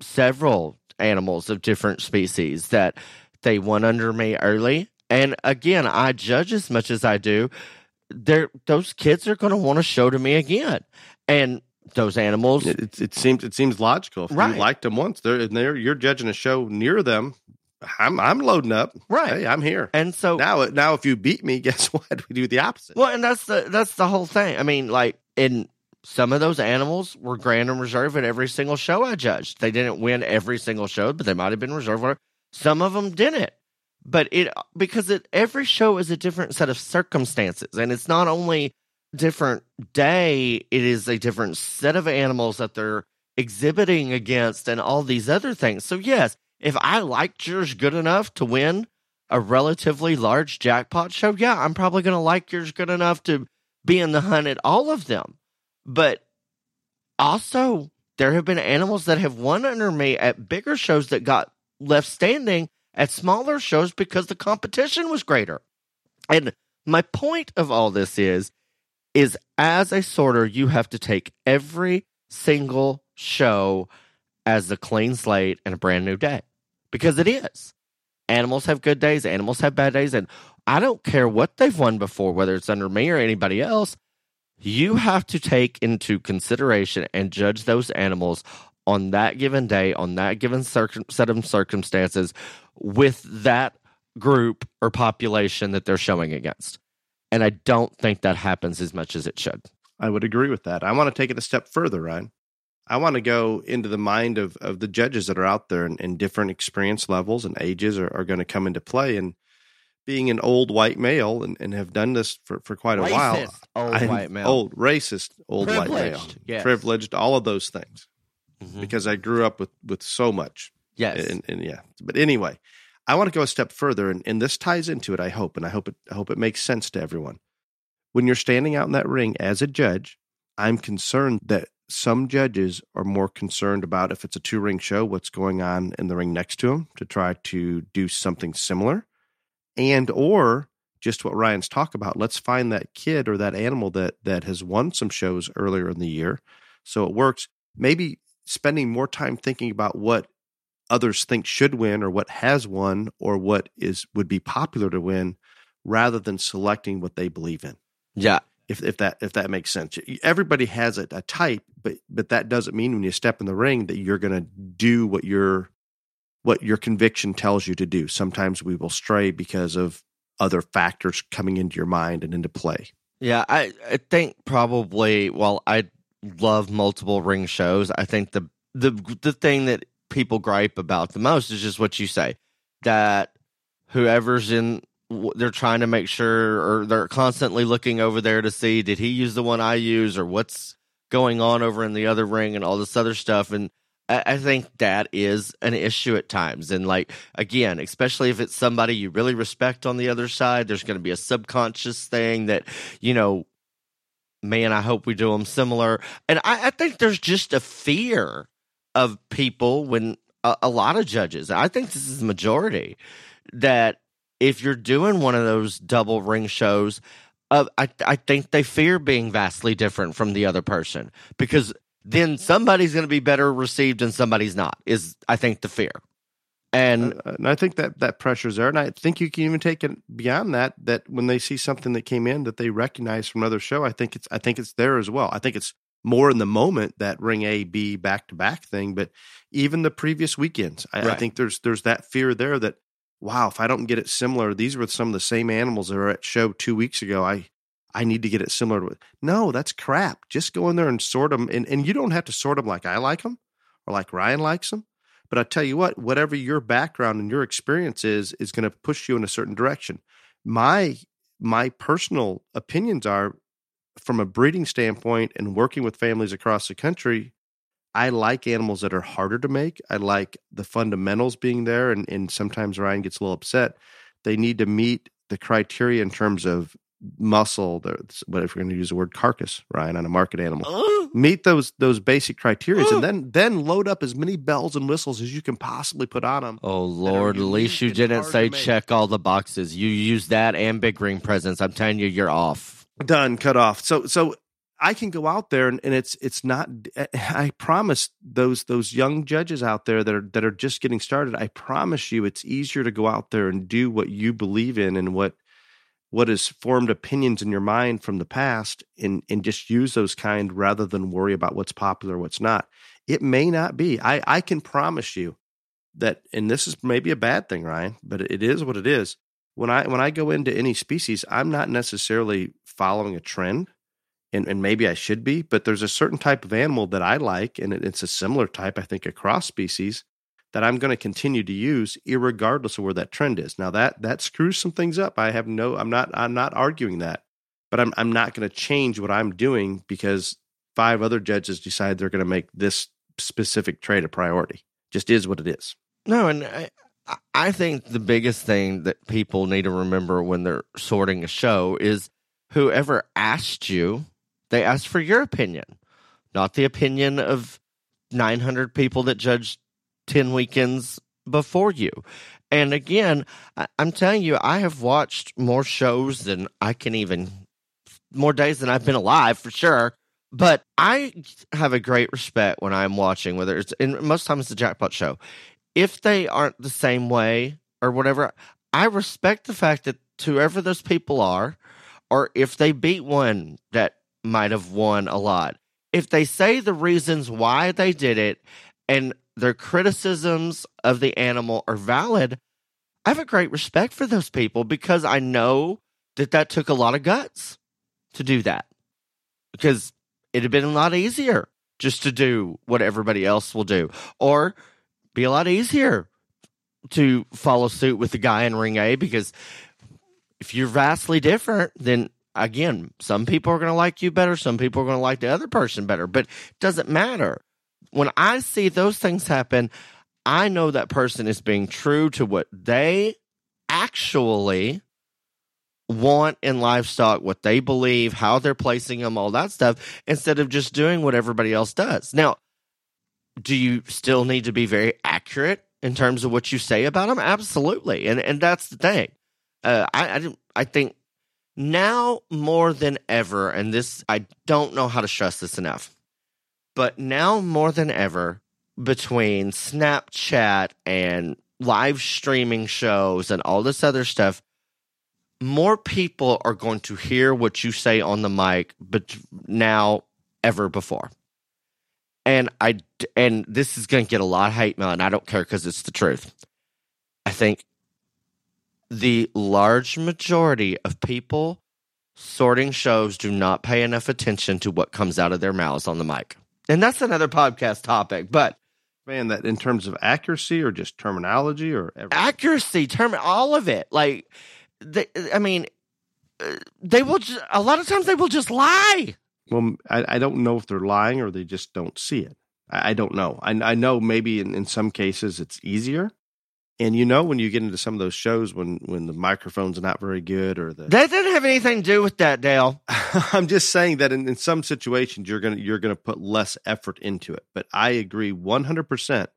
S2: several animals of different species that they won under me early. And again, I judge as much as I do. They're, those kids are going to want to show to me again. And those animals.
S3: It, it, it seems it seems logical. If
S2: Right.
S3: you liked them once, they're and they're you're judging a show near them. I'm I'm loading up.
S2: Right.
S3: Hey, I'm here.
S2: And so
S3: Now now if you beat me, guess what? We do the opposite.
S2: Well, and that's the that's the whole thing. I mean, like in some of those animals were grand and reserve at every single show I judged. They didn't win every single show, but they might have been reserved. Some of them didn't. But it because it every show is a different set of circumstances, and it's not only different day; it is a different set of animals that they're exhibiting against, and all these other things. So yes, if I liked yours good enough to win a relatively large jackpot show, yeah, I'm probably going to like yours good enough to be in the hunt at all of them. But also, there have been animals that have won under me at bigger shows that got left standing at smaller shows because the competition was greater. And my point of all this is is as a sorter, you have to take every single show as a clean slate and a brand new day. Because it is. Animals have good days, animals have bad days, and I don't care what they've won before, whether it's under me or anybody else. You have to take into consideration and judge those animals on that given day, on that given circum- set of circumstances, with that group or population that they're showing against. And I don't think that happens as much as it should.
S3: I would agree with that. I want to take it a step further, Ryan. I want to go into the mind of, of the judges that are out there and, and different experience levels and ages are, are going to come into play. And being an old white male and, and have done this for, for quite a while,
S2: old
S3: I'm
S2: white male.
S3: old, racist, old white male,
S2: yes.
S3: privileged, all of those things
S2: Mhm.
S3: because I grew up with, with so much.
S2: Yes.
S3: And, and yeah, but anyway, I want to go a step further, and, and this ties into it. I hope, and I hope it, I hope it makes sense to everyone. When you're standing out in that ring as a judge, I'm concerned that some judges are more concerned about if it's a two ring show, what's going on in the ring next to them to try to do something similar, and or just what Ryan's talk about. Let's find that kid or that animal that that has won some shows earlier in the year, so it works. Maybe spending more time thinking about what others think should win or what has won or what is would be popular to win rather than selecting what they believe in.
S2: Yeah.
S3: if if that if that makes sense. Everybody has a, a type but but that doesn't mean when you step in the ring that you're going to do what your what your conviction tells you to do. Sometimes we will stray because of other factors coming into your mind and into play.
S2: Yeah, I, I think probably while I love multiple ring shows, I think the the the thing that people gripe about the most is just what you say that whoever's in they're trying to make sure or they're constantly looking over there to see did he use the one I use or what's going on over in the other ring and all this other stuff. And I, I think that is an issue at times. And like again especially if it's somebody you really respect on the other side there's going to be a subconscious thing that you know man i hope we do them similar. And i, I think there's just a fear of people when a, a lot of judges i think this is the majority that if you're doing one of those double ring shows uh, I, I think they fear being vastly different from the other person because then somebody's going to be better received and somebody's not is i think the fear and
S3: Uh, and I think that that pressure's there, and I think you can even take it beyond that. That when they see something that came in that they recognize from another show, I think it's I think it's there as well. I think it's more in the moment that ring A B back to back thing, but even the previous weekends, I, I think there's there's that fear there that wow, if I don't get it similar, these were some of the same animals that were at show two weeks ago. I I need to get it similar to it. No, that's crap. Just go in there and sort them, and and you don't have to sort them like I like them or like Ryan likes them. But I tell you what, whatever your background and your experience is, is going to push you in a certain direction. My my personal opinions are, from a breeding standpoint and working with families across the country, I like animals that are harder to make. I like the fundamentals being there, and and sometimes Ryan gets a little upset. They need to meet the criteria in terms of muscle, there's what if we're going to use the word carcass, Ryan, on a market animal. Meet those those basic criteria, and then then load up as many bells and whistles as you can possibly put on them.
S2: Oh Lord, at least you didn't say check all the boxes. You use that and big green presents. I'm telling you, you're off.
S3: done cut off so so i can go out there and, and it's it's not eh, eh, i promise those those young judges out there that are that are just getting started i promise you it's easier to go out there and do what you believe in and what what has formed opinions in your mind from the past and and just use those kind rather than worry about what's popular what's not. It may not be. I i can promise you that and this is maybe a bad thing ryan but it is what it is. When I when I go into any species, I'm not necessarily following a trend, and, and maybe I should be, but there's a certain type of animal that I like, and it, it's a similar type, I think, across species that I'm going to continue to use, irregardless of where that trend is. Now that that screws some things up. I have no, I'm not, I'm not arguing that, but I'm I'm not going to change what I'm doing because five other judges decide they're going to make this specific trait a priority. Just is what it is.
S2: No, and I, I think the biggest thing that people need to remember when they're sorting a show is whoever asked you, they asked for your opinion, not the opinion of 900 people that judged 10 weekends before you. And again, I, I'm telling you, I have watched more shows than I can even, more days than I've been alive for sure. But I have a great respect when I'm watching, whether it's, and most times it's a jackpot show if they aren't the same way or whatever, I respect the fact that whoever those people are, or if they beat one that might have won a lot, if they say the reasons why they did it and their criticisms of the animal are valid, I have a great respect for those people because I know that that took a lot of guts to do that. Because it'd have been a lot easier just to do what everybody else will do. Or be a lot easier to follow suit with the guy in ring A because if you're vastly different, then again, some people are going to like you better, some people are going to like the other person better, but it doesn't matter. When I see those things happen, I know that person is being true to what they actually want in livestock, what they believe, how they're placing them, all that stuff, instead of just doing what everybody else does. Now, do you still need to be very accurate in terms of what you say about them? Absolutely, and and that's the thing. Uh, I I, I think now more than ever, and this I don't know how to stress this enough, but now more than ever, between Snapchat and live streaming shows and all this other stuff, more people are going to hear what you say on the mic, but now ever before and I and this is going to get a lot of hate mail, and I don't care because it's the truth. I think the large majority of people sorting shows do not pay enough attention to what comes out of their mouths on the mic, and that's another podcast topic. But
S3: Man, that in terms of accuracy or just terminology or everything?
S2: accuracy, term, all of it, like they, I mean, uh, they will. Just, a lot of times they will just lie.
S3: Well, I, I don't know if they're lying or they just don't see it. I, I don't know. I, I know maybe in, in some cases it's easier. And you know when you get into some of those shows when when the microphone's are not very good or the
S2: That doesn't have anything to do with that, Dale.
S3: I'm just saying that in, in some situations you're gonna you're gonna put less effort into it. But I agree 100 percent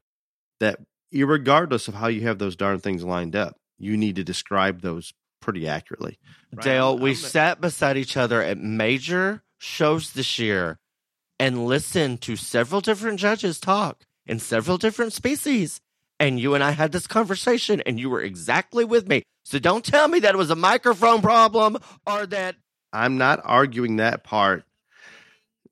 S3: that regardless of how you have those darn things lined up, you need to describe those pretty accurately. Right?
S2: Dale, we
S3: I'm-
S2: sat beside each other at major shows this year and listened to several different judges talk in several different species. And you and I had this conversation, and you were exactly with me. So don't tell me that it was a microphone problem or that.
S3: I'm not arguing that part.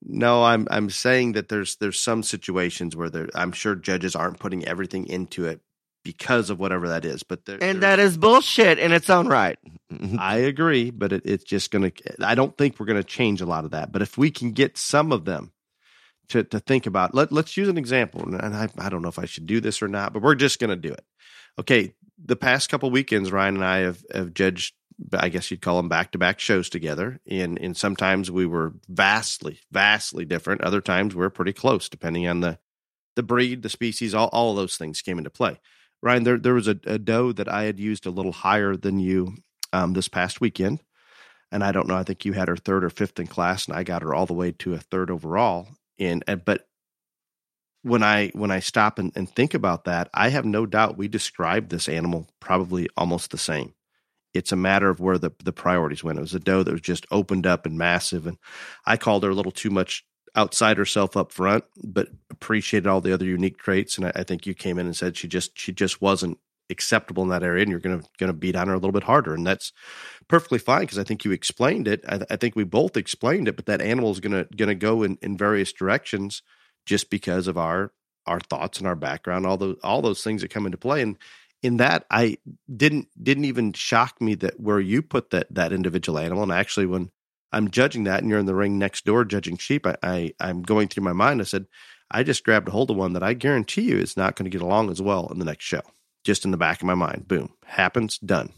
S3: No, I'm I'm saying that there's there's some situations where there I'm sure judges aren't putting everything into it because of whatever that is. But there,
S2: And that is bullshit in its own right.
S3: I agree, but it, it's just going to. I don't think we're going to change a lot of that. But if we can get some of them to to think about, let let's use an example. And I I don't know if I should do this or not, but we're just going to do it. Okay, the past couple weekends, Ryan and I have have judged. I guess you'd call them back to back shows together, and and sometimes we were vastly vastly different. Other times we we're pretty close, depending on the the breed, the species, all all those things came into play. Ryan, there there was a, a doe that I had used a little higher than you um, this past weekend. and I don't know. I think you had her third or fifth in class, and I got her all the way to a third overall. And, and but when I when I stop and, and think about that, I have no doubt we described this animal probably almost the same. It's a matter of where the the priorities went. It was a doe that was just opened up and massive, and I called her a little too much outside herself up front, but appreciated all the other unique traits. And I, I think you came in and said she just she just wasn't acceptable in that area, and you're gonna gonna beat on her a little bit harder, and that's perfectly fine because I think you explained it. I, I, think we both explained it, but that animal is gonna gonna go in, in various directions just because of our our thoughts and our background, all those all those things that come into play. And in that, I didn't didn't even shock me that where you put that that individual animal. And actually, when I'm judging that, and you're in the ring next door judging sheep, I, I I'm going through my mind. I said, I just grabbed a hold of one that I guarantee you is not going to get along as well in the next show. Just in the back of my mind, boom, happens, done.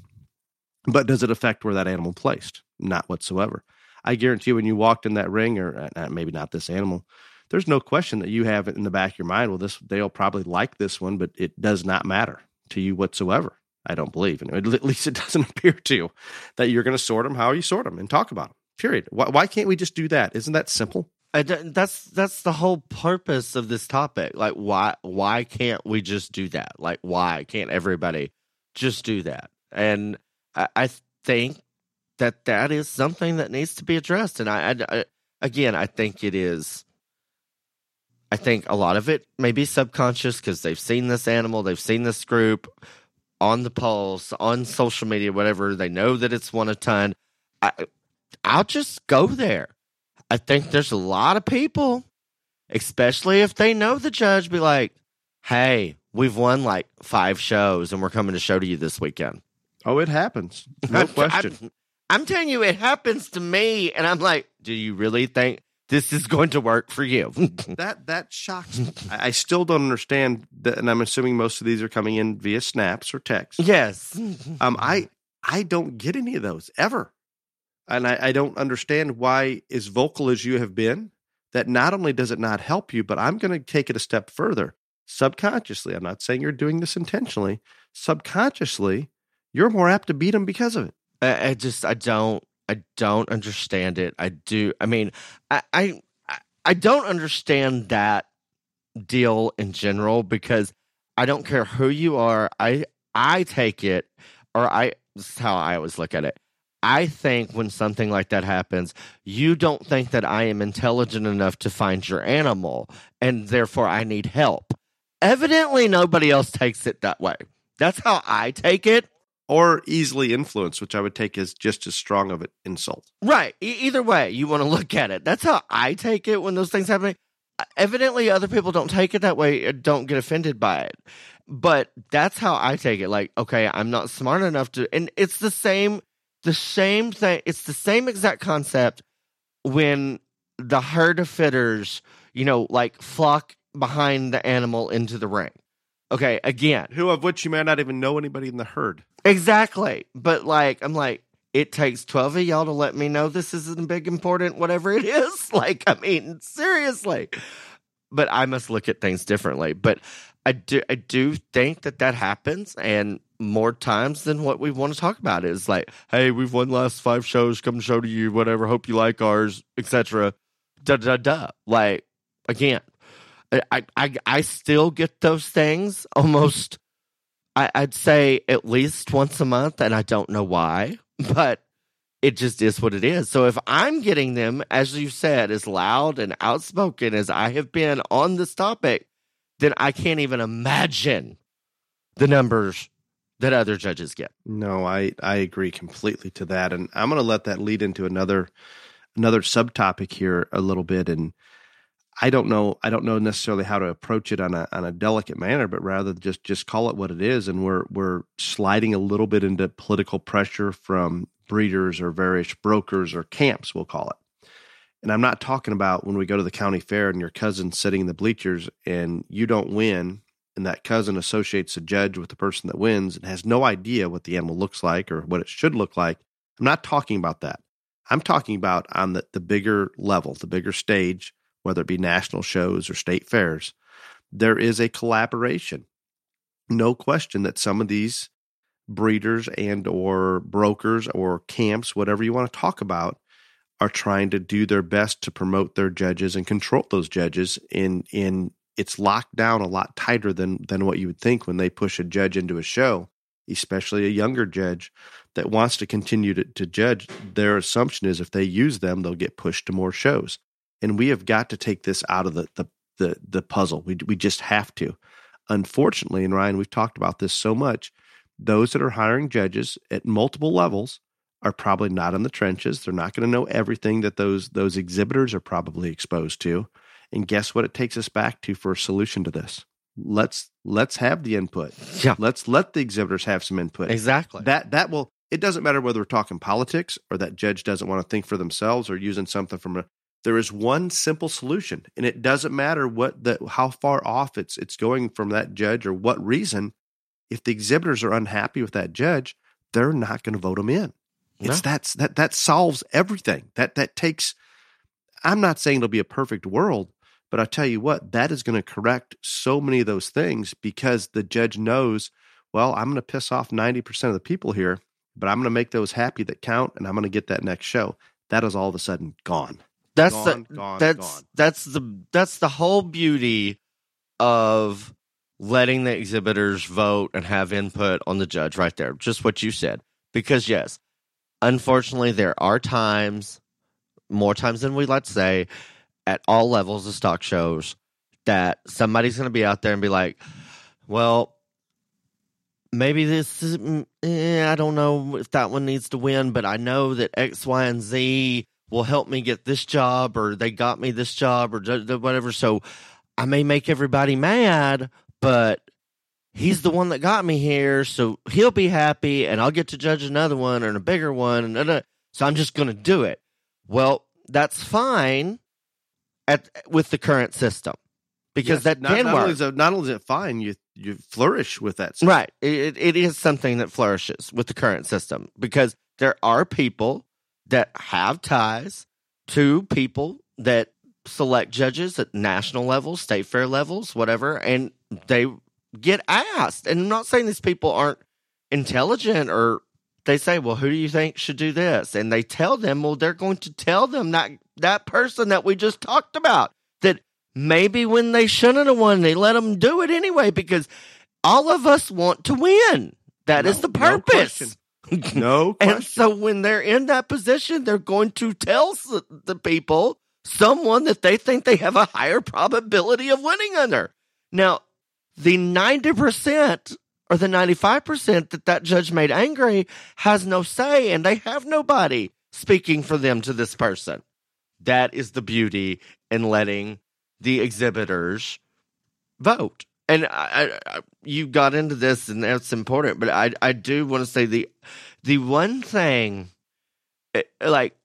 S3: But does it affect where that animal placed? Not whatsoever. I guarantee you, when you walked in that ring, or uh, maybe not this animal, there's no question that you have it in the back of your mind. Well, this they'll probably like this one, but it does not matter to you whatsoever. I don't believe, and at least it doesn't appear to, that you're going to sort them how you sort them and talk about them. Period. Why, why can't we just do that? Isn't that simple?
S2: That's that's the whole purpose of this topic. Like, why why can't we just do that? Like, why can't everybody just do that? And I, I think that that is something that needs to be addressed. And I, I, I again, I think it is. I think a lot of it may be subconscious because they've seen this animal, they've seen this group on the pulse, on social media, whatever. They know that it's one a ton. I, I'll just go there. I think there's a lot of people, especially if they know the judge, be like, hey, we've won like five shows and we're coming to show to you this weekend.
S3: Oh, it happens. No question.
S2: I'm, I'm telling you, it happens to me. And I'm like, do you really think this is going to work for you?
S3: that that shocks me. I still don't understand that, and I'm assuming most of these are coming in via snaps or text.
S2: Yes.
S3: um, I I don't get any of those ever and I, I don't understand why, as vocal as you have been, that not only does it not help you, but I'm going to take it a step further. Subconsciously, I'm not saying you're doing this intentionally. Subconsciously, you're more apt to beat them because of it.
S2: I, I just, I don't, I don't understand it. I do. I mean, I, I, I don't understand that deal in general because I don't care who you are. I, I take it, or I. This is how I always look at it. I think when something like that happens, you don't think that I am intelligent enough to find your animal, and therefore I need help. Evidently, nobody else takes it that way. That's how I take it.
S3: Or easily influenced, which I would take as just as strong of an insult.
S2: Right. E- either way, you want to look at it. That's how I take it when those things happen. Uh, evidently, other people don't take it that way, uh, don't get offended by it. But that's how I take it. Like, okay, I'm not smart enough to, and it's the same the same thing. It's the same exact concept when the herd of fitters, you know, like flock behind the animal into the ring. Okay, again.
S3: Who of which you may not even know anybody in the herd.
S2: Exactly. But like, I'm like, it takes 12 of y'all to let me know this isn't big, important, whatever it is. Like, I mean, seriously. But I must look at things differently. But I do, I do think that that happens. And more times than what we want to talk about is like, hey, we've won last five shows, come show to you, whatever, hope you like ours, etc. Da da da. Like again, I I I still get those things almost. I, I'd say at least once a month, and I don't know why, but it just is what it is. So if I'm getting them, as you said, as loud and outspoken as I have been on this topic, then I can't even imagine the numbers that other judges get.
S3: No, I I agree completely to that, and I'm going to let that lead into another another subtopic here a little bit, and I don't know I don't know necessarily how to approach it on a on a delicate manner, but rather just just call it what it is, and we're we're sliding a little bit into political pressure from breeders or various brokers or camps, we'll call it. And I'm not talking about when we go to the county fair and your cousin's sitting in the bleachers and you don't win and that cousin associates a judge with the person that wins and has no idea what the animal looks like or what it should look like. I'm not talking about that. I'm talking about on the, the bigger level, the bigger stage, whether it be national shows or state fairs, there is a collaboration. No question that some of these breeders and or brokers or camps, whatever you want to talk about, are trying to do their best to promote their judges and control those judges in in it's locked down a lot tighter than than what you would think when they push a judge into a show, especially a younger judge that wants to continue to, to judge. Their assumption is if they use them, they'll get pushed to more shows. And we have got to take this out of the the the, the puzzle. We we just have to. Unfortunately, and Ryan, we've talked about this so much. Those that are hiring judges at multiple levels are probably not in the trenches. They're not going to know everything that those those exhibitors are probably exposed to. And guess what it takes us back to for a solution to this? Let's let's have the input.
S2: Yeah.
S3: Let's let the exhibitors have some input.
S2: Exactly.
S3: That that will it doesn't matter whether we're talking politics or that judge doesn't want to think for themselves or using something from a there is one simple solution and it doesn't matter what the how far off it's it's going from that judge or what reason if the exhibitors are unhappy with that judge they're not going to vote them in it's
S2: No.
S3: that's that that solves everything that that takes i'm not saying it'll be a perfect world but i tell you what that is going to correct so many of those things because the judge knows well i'm going to piss off 90% of the people here but i'm going to make those happy that count and i'm going to get that next show. That is all of a sudden gone.
S2: That's
S3: gone,
S2: the
S3: gone,
S2: that's
S3: gone.
S2: that's the that's the whole beauty of letting the exhibitors vote and have input on the judge right there. Just what you said. Because yes unfortunately there are times more times than we'd like to say at all levels of stock shows that somebody's going to be out there and be like well maybe this is, mm, eh, i don't know if that one needs to win but i know that x y and z will help me get this job or they got me this job or whatever so i may make everybody mad but he's the one that got me here so he'll be happy and i'll get to judge another one and a bigger one and so i'm just going to do it. Well that's fine at with the current system because
S3: Yes,
S2: that
S3: not,
S2: can
S3: not
S2: work
S3: Only is it, not only is it fine, you you flourish with that. stuff.
S2: Right. It, it is something that flourishes with the current system because there are people that have ties to people that select judges at national levels, state fair levels, whatever, and they get asked. And I'm not saying these people aren't intelligent or they say, well, who do you think should do this? And they tell them, well, they're going to tell them that that person that we just talked about that maybe when they shouldn't have won, they let them do it anyway because all of us want to win. That is
S3: No-
S2: the
S3: no
S2: purpose.
S3: No
S2: and so when they're in that position, they're going to tell the people someone that they think they have a higher probability of winning under. Now, the 90% or the 95% that that judge made angry has no say and they have nobody speaking for them to this person. That is the beauty in letting the exhibitors vote. And I, I, you got into this, and that's important. But I, I do want to say the, the one thing, eh, like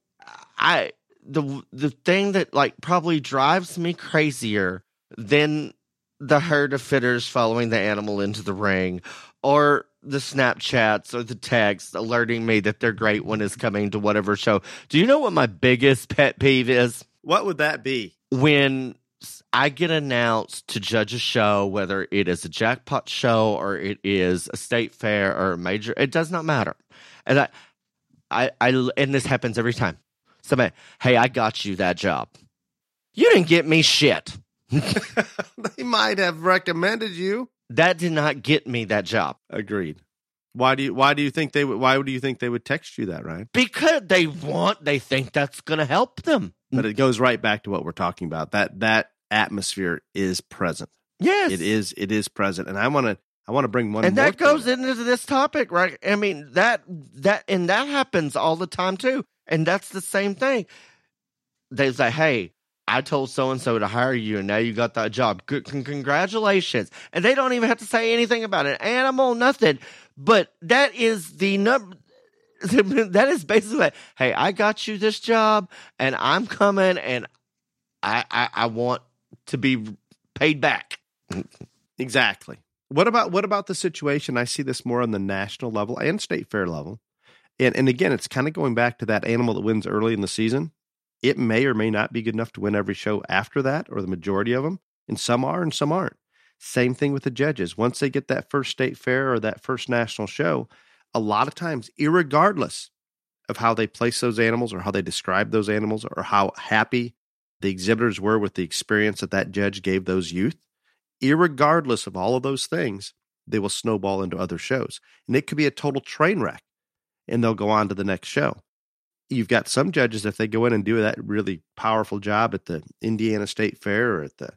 S2: I, the the thing that like probably drives me crazier than the herd of fitters following the animal into the ring, or the Snapchats or the texts alerting me that their great one is coming to whatever show. Do you know what my biggest pet peeve is?
S3: What would that be?
S2: when I get announced to judge a show, whether it is a jackpot show or it is a state fair or a major, it does not matter. And I, I, I, and this happens every time. Somebody, hey, I got you that job. You didn't get me shit.
S3: they might have recommended you.
S2: That did not get me that job
S3: Agreed. Why do you Why do you think they would Why do you think they would text you that, Ryan?
S2: because they want, they think that's going to help them.
S3: But it goes right back to what we're talking about. That that atmosphere is present.
S2: Yes,
S3: It is. It is present. And I want to. I want to bring one.
S2: and that goes
S3: thing.
S2: into this topic right i mean that that and that happens all the time too and that's the same thing they say hey i told so and so to hire you and now you got that job congratulations and they don't even have to say anything about an animal nothing but that is the number that is basically hey i got you this job and i'm coming and i i, I want to be paid back
S3: Exactly. What about what about the situation? I see this more on the national level and state fair level. And and again, it's kind of going back to that animal that wins early in the season. It may or may not be good enough to win every show after that, or the majority of them. And some are and some aren't. Same thing with the judges. Once they get that first state fair or that first national show, a lot of times, irregardless of how they place those animals or how they describe those animals or how happy the exhibitors were with the experience that that judge gave those youth, irregardless of all of those things, they will snowball into other shows. And it could be a total train wreck and they'll go on to the next show. You've got some judges, if they go in and do that really powerful job at the Indiana State Fair or at the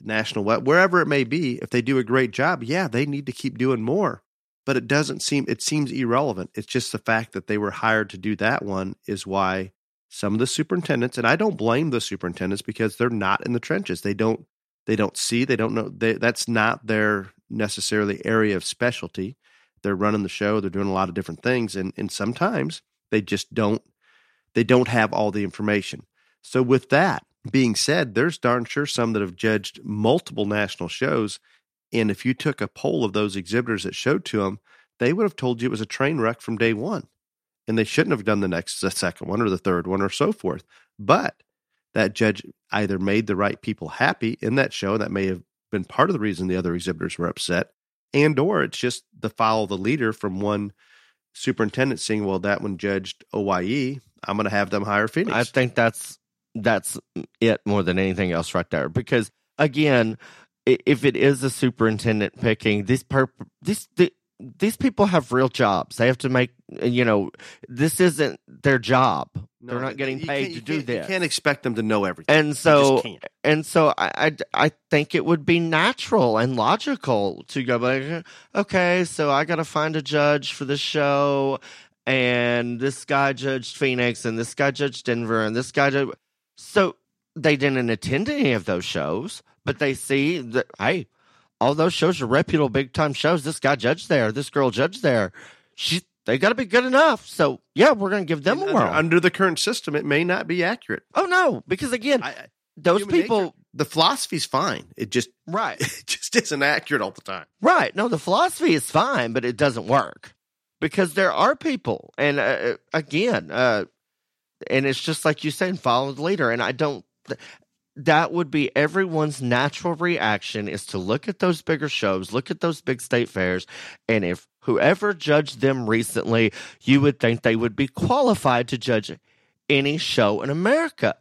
S3: National wherever it may be, if they do a great job, yeah, they need to keep doing more. But it doesn't seem, it seems irrelevant. It's just the fact that they were hired to do that one is why some of the superintendents, and I don't blame the superintendents because they're not in the trenches. They don't, they don't see, they don't know, they, that's not their necessarily area of specialty. They're running the show, they're doing a lot of different things. And, and sometimes they just don't, they don't have all the information. So with that, being said, there's darn sure some that have judged multiple national shows. And if you took a poll of those exhibitors that showed to them, they would have told you it was a train wreck from day one. And they shouldn't have done the next, the second one or the third one or so forth. But that judge either made the right people happy in that show. That may have been part of the reason the other exhibitors were upset. And or it's just the follow the leader from one superintendent saying, well, that one judged OYE. I'm going to have them hire Phoenix.
S2: I think that's that's it more than anything else right there. Because again if it is a superintendent picking these per these the, these people have real jobs. They have to make you know this isn't their job. No, they're not getting paid to do this
S3: you can't expect them to know everything.
S2: And so and so I, I i think it would be natural and logical to go like okay so i gotta find a judge for the show and this guy judged Phoenix, and this guy judged Denver, and this guy judged. So they didn't attend any of those shows, but they see that, hey, all those shows are reputable big time shows. This guy judged there, this girl judged there. She they got to be good enough. So yeah, we're going to give them
S3: and
S2: a whirl.
S3: Under, under, the current system, it may not be accurate.
S2: Oh no, because again, I, those people, nature,
S3: the philosophy's fine. It just
S2: right,
S3: it just isn't accurate all the time.
S2: Right. No, the philosophy is fine, but it doesn't work because there are people, and uh, again, uh, and it's just like you said, follow the leader. And I don't. That would be everyone's natural reaction is to look at those bigger shows, look at those big state fairs, and if whoever judged them recently, you would think they would be qualified to judge any show in America.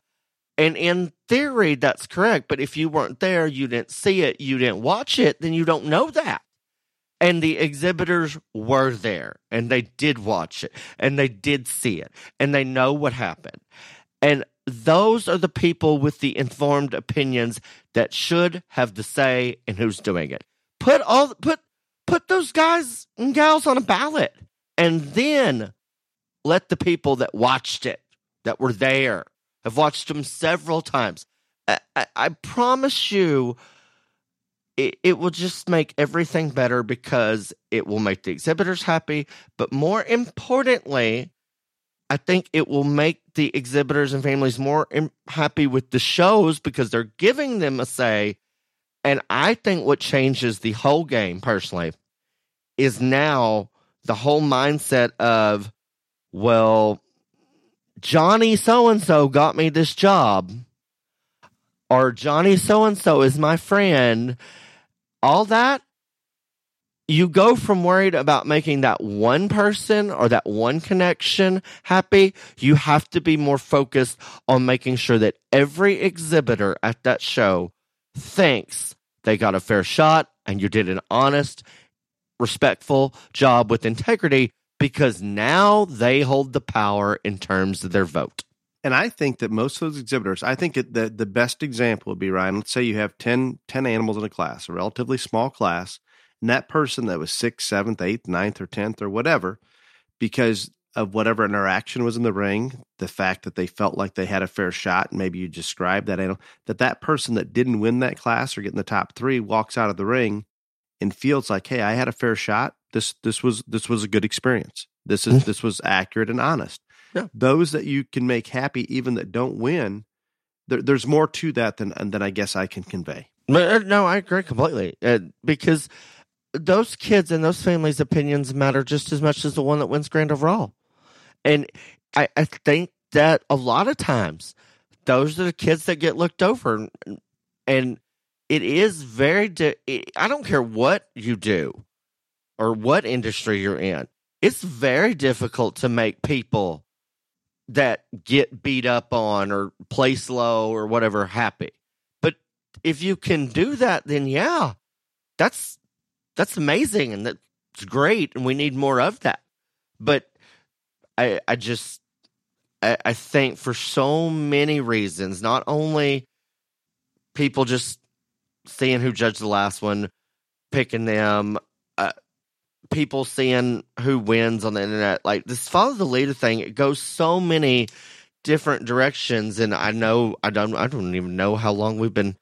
S2: And in theory, that's correct. But if you weren't there, you didn't see it, you didn't watch it, then you don't know that. And the exhibitors were there and they did watch it and they did see it and they know what happened. And those are the people with the informed opinions that should have the say in who's doing it. Put all put put those guys and gals on a ballot and then let the people that watched it, that were there, have watched them several times. I, I, I promise you, it, it will just make everything better because it will make the exhibitors happy. But more importantly, I think it will make the exhibitors and families more happy with the shows because they're giving them a say. And I think what changes the whole game personally is now the whole mindset of, well, Johnny so and so got me this job, or Johnny so and so is my friend, all that, you go from worried about making that one person or that one connection happy. You have to be more focused on making sure that every exhibitor at that show thinks they got a fair shot and you did an honest, respectful job with integrity because now they hold the power in terms of their vote.
S3: And I think that most of those exhibitors, I think it, the, the best example would be, Ryan, let's say you have 10, 10 animals in a class, a relatively small class, and that person that was sixth, seventh, eighth, ninth, or tenth, or whatever, because of whatever interaction was in the ring, the fact that they felt like they had a fair shot, and maybe you described that animal, that that person that didn't win that class or get in the top three walks out of the ring and feels like, hey, I had a fair shot. This this was this was a good experience. This is mm-hmm. this was accurate and honest. Yeah. Those that you can make happy, even that don't win, there, there's more to that than than I guess I can convey.
S2: Uh, no, I agree completely uh, because those kids and those families' opinions matter just as much as the one that wins grand overall. And I, I think that a lot of times those are the kids that get looked over, and it is very. I don't care what you do or what industry you're in it's very difficult to make people that get beat up on or play slow or whatever happy. But if you can do that, then yeah, that's that's amazing and that's great, and we need more of that. But I I just I, I think for so many reasons, not only people just seeing who judged the last one, picking them, people seeing who wins on the internet. Like this follow the leader thing, it goes so many different directions. And I know I don't I don't even know how long we've been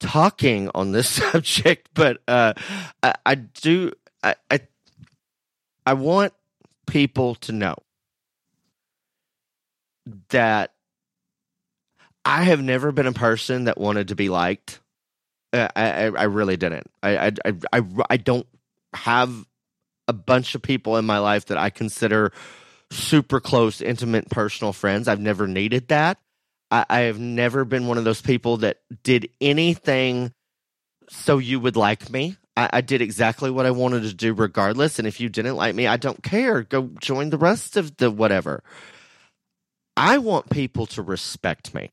S2: talking on this subject, but uh, I, I do I, I I want people to know that I have never been a person that wanted to be liked. Uh, I, I, I really didn't. I, I, I, I don't have a bunch of people in my life that I consider super close, intimate, personal friends. I've never needed that. I, I have never been one of those people that did anything so you would like me. I, I, did exactly what I wanted to do regardless. And if you didn't like me, I don't care. Go join the rest of the whatever. I want people to respect me.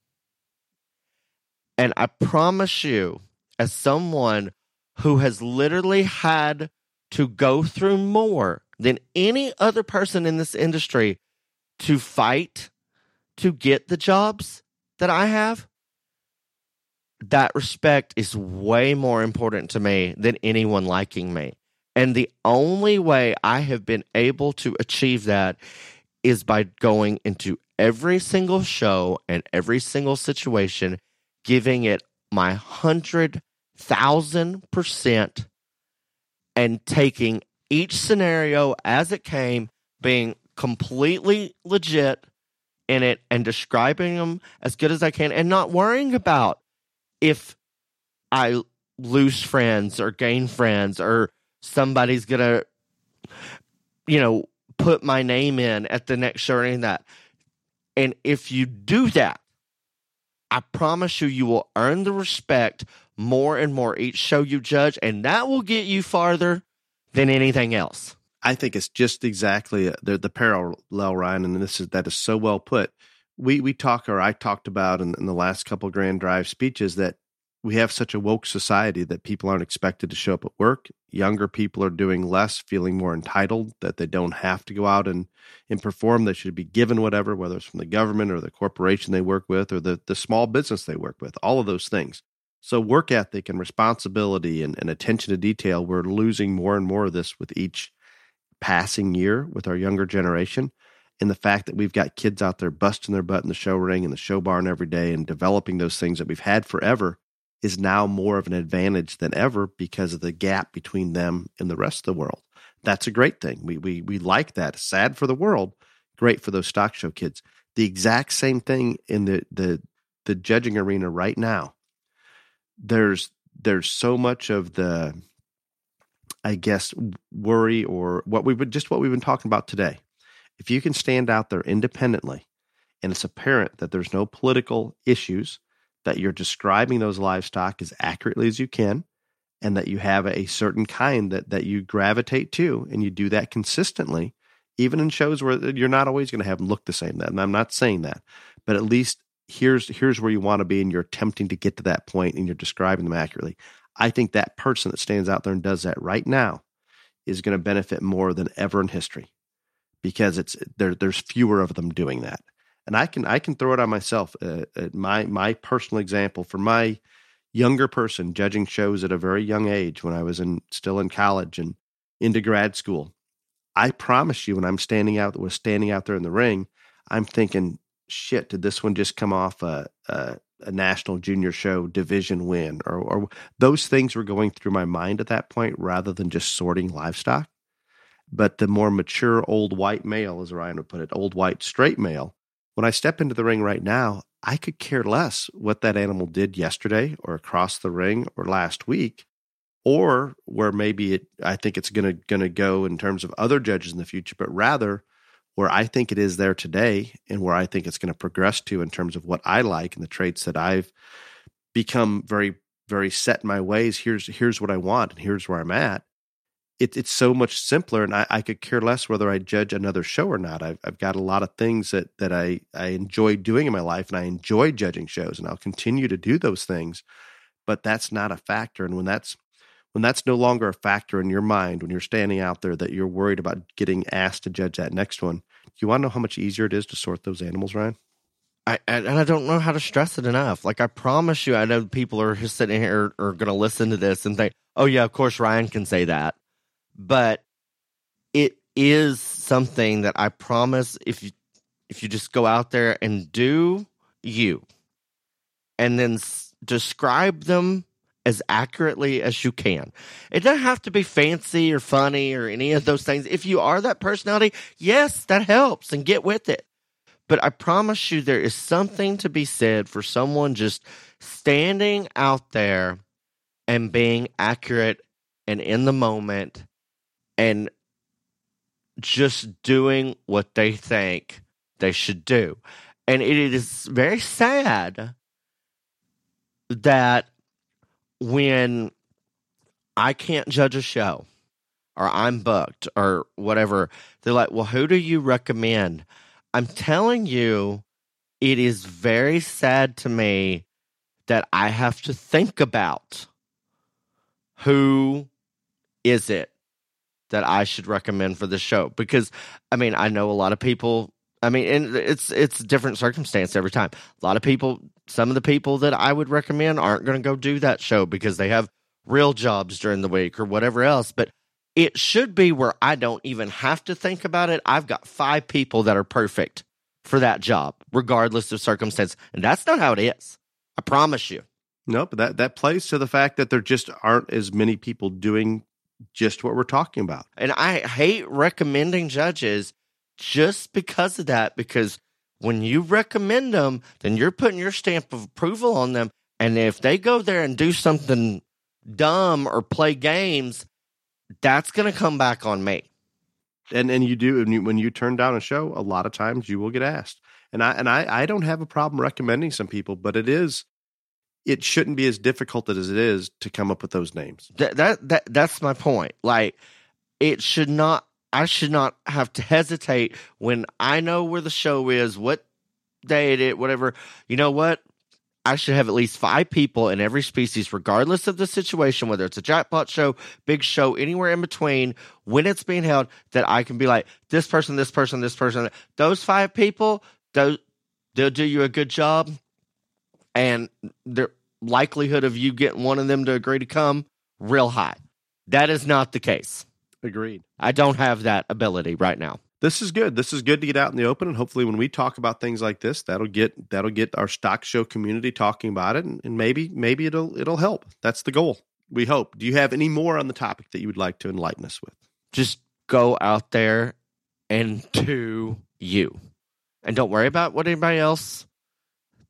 S2: And I promise you, as someone who has literally had to go through more than any other person in this industry to fight to get the jobs that I have, that respect is way more important to me than anyone liking me. And the only way I have been able to achieve that is by going into every single show and every single situation, giving it my hundred thousand percent and taking each scenario as it came, being completely legit in it and describing them as good as I can and not worrying about if I lose friends or gain friends or somebody's gonna, you know, put my name in at the next show anything that. And if you do that, I promise you, you will earn the respect more and more each show you judge, and that will get you farther than anything else.
S3: I think it's just exactly uh, the, the parallel, Ryan, and this is that is so well put. We we talk, or I talked about in, in the last couple Grand Drive speeches that we have such a woke society that people aren't expected to show up at work. Younger people are doing less, feeling more entitled that they don't have to go out and, and perform. They should be given whatever, whether it's from the government or the corporation they work with or the, the small business they work with, all of those things. So, work ethic and responsibility and, and attention to detail, we're losing more and more of this with each passing year with our younger generation. And the fact that we've got kids out there busting their butt in the show ring and the show barn every day and developing those things that we've had forever is now more of an advantage than ever because of the gap between them and the rest of the world. That's a great thing. We we we like that. Sad for the world, great for those stock show kids. The exact same thing in the the the judging arena right now. There's there's so much of the I guess worry or what we've been just what we've been talking about today. If you can stand out there independently and it's apparent that there's no political issues, that you're describing those livestock as accurately as you can and that you have a certain kind that that you gravitate to and you do that consistently even in shows where uh, you're not always going to have them look the same That i'm not saying that but at least here's here's where you want to be and you're attempting to get to that point and you're describing them accurately i think that person that stands out there and does that right now is going to benefit more than ever in history because it's there there's fewer of them doing that and I can I can throw it on myself. Uh, uh, my my personal example for my younger person judging shows at a very young age when I was in still in college and into grad school. I promise you, when I'm standing out was standing out there in the ring, I'm thinking, shit, did this one just come off a a, a national junior show division win, or or those things were going through my mind at that point rather than just sorting livestock. But the more mature old white male, as Ryan would put it, old white straight male, when I step into the ring right now, I could care less what that animal did yesterday or across the ring or last week, or where maybe it I think it's gonna gonna go in terms of other judges in the future, but rather where I think it is there today and where I think it's going to progress to in terms of what I like and the traits that I've become very, very set in my ways. Here's here's what I want and here's where I'm at. it, it's so much simpler, and I, I, could care less whether I judge another show or not. I've, I've got a lot of things that that I I enjoy doing in my life, and I enjoy judging shows, and I'll continue to do those things. But that's not a factor, and when that's when that's no longer a factor in your mind, when you're standing out there that you're worried about getting asked to judge that next one, do you want to know how much easier it is to sort those animals, Ryan?
S2: I, and I don't know how to stress it enough. Like I promise you, I know people are sitting here are going to listen to this and think, "Oh yeah, of course Ryan can say that," but it is something that I promise if you if you just go out there and do you, and then s- describe them as accurately as you can. It doesn't have to be fancy or funny or any of those things. If you are that personality, yes, that helps and get with it. But I promise you, there is something to be said for someone just standing out there and being accurate and in the moment and just doing what they think they should do. And it is very sad that when I can't judge a show or I'm booked or whatever, they're like, well, who do you recommend? I'm telling you, it is very sad to me that I have to think about who is it that I should recommend for the show because I mean I know a lot of people I mean and it's it's different circumstance every time. A lot of people some of the people that I would recommend aren't going to go do that show because they have real jobs during the week or whatever else, but it should be where I don't even have to think about it. I've got 5 people that are perfect for that job regardless of circumstance, and that's not how it is. I promise you.
S3: No, but that that plays to the fact that there just aren't as many people doing just what we're talking about.
S2: And I hate recommending judges just because of that, because when you recommend them, then you're putting your stamp of approval on them. And if they go there and do something dumb or play games, that's going to come back on me.
S3: And and you do when you, when you turn down a show, a lot of times you will get asked. And I and I I don't have a problem recommending some people, but it is it shouldn't be as difficult as it is to come up with those names.
S2: That that, that that's my point. Like it should not I should not have to hesitate when I know where the show is, what day it is, whatever. You know what? I should have at least five people in every species, regardless of the situation, whether it's a jackpot show, big show, anywhere in between, when it's being held, that I can be like, this person, this person, this person. Those five people, those, they'll do you a good job. And the likelihood of you getting one of them to agree to come, real high. That is not the case.
S3: Agreed.
S2: I don't have that ability right now
S3: this is good. This is good to get out in the open, and hopefully, when we talk about things like this, that'll get that'll get our stock show community talking about it, and, and maybe maybe it'll it'll help. That's the goal. We hope. Do you have any more on the topic that you would like to enlighten us with?
S2: Just go out there and do you, and don't worry about what anybody else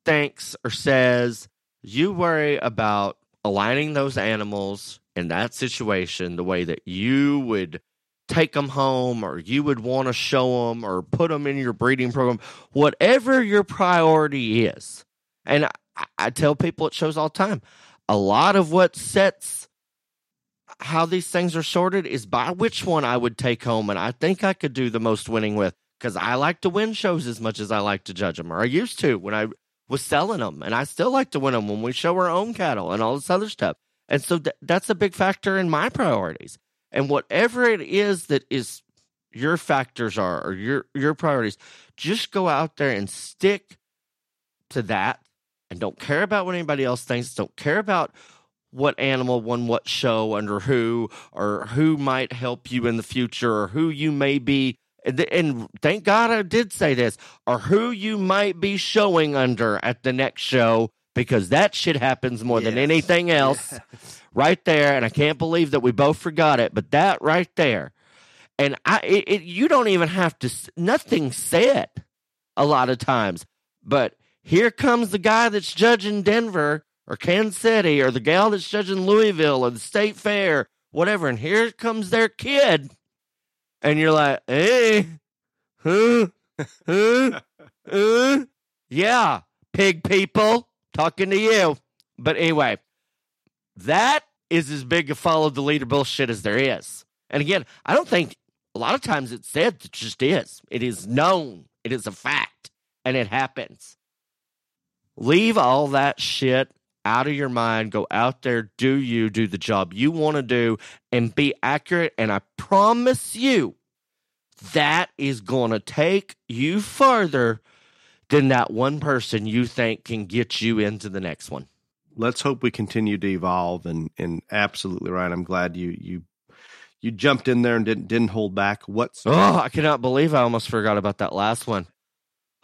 S2: thinks or says. You worry about aligning those animals in that situation the way that you would take them home or you would want to show them or put them in your breeding program, whatever your priority is. And I, I, tell people it shows all the time. A lot of what sets how these things are sorted is by which one I would take home. And I think I could do the most winning with because I like to win shows as much as I like to judge them, or I used to when I was selling them. And I still like to win them when we show our own cattle and all this other stuff. And so th- that's a big factor in my priorities. And whatever it is that is your factors are or your your priorities just go out there and stick to that and don't care about what anybody else thinks. Don't care about what animal won what show under who or who might help you in the future or who you may be. And thank God I did say this, or who you might be showing under at the next show, because that shit happens more yes. than anything else. Yes right there, and I can't believe that we both forgot it, but that right there, and I, it, it, you don't even have to, nothing said a lot of times, but here comes the guy that's judging Denver or Kansas City or the gal that's judging Louisville or the state fair, whatever, and here comes their kid, and you're like, hey, huh, huh, huh, yeah, pig people, talking to you. But anyway, that is as big a follow the leader bullshit as there is. And again, I don't think a lot of times it's said it just is. It is known. It is a fact. And it happens. Leave all that shit out of your mind. Go out there, do you, do the job you want to do, and be accurate. And I promise you, that is going to take you further than that one person you think can get you into the next one.
S3: Let's hope we continue to evolve and and absolutely right. I'm glad you you you jumped in there and didn't didn't hold back. What's
S2: Oh, I cannot believe I almost forgot about that last one.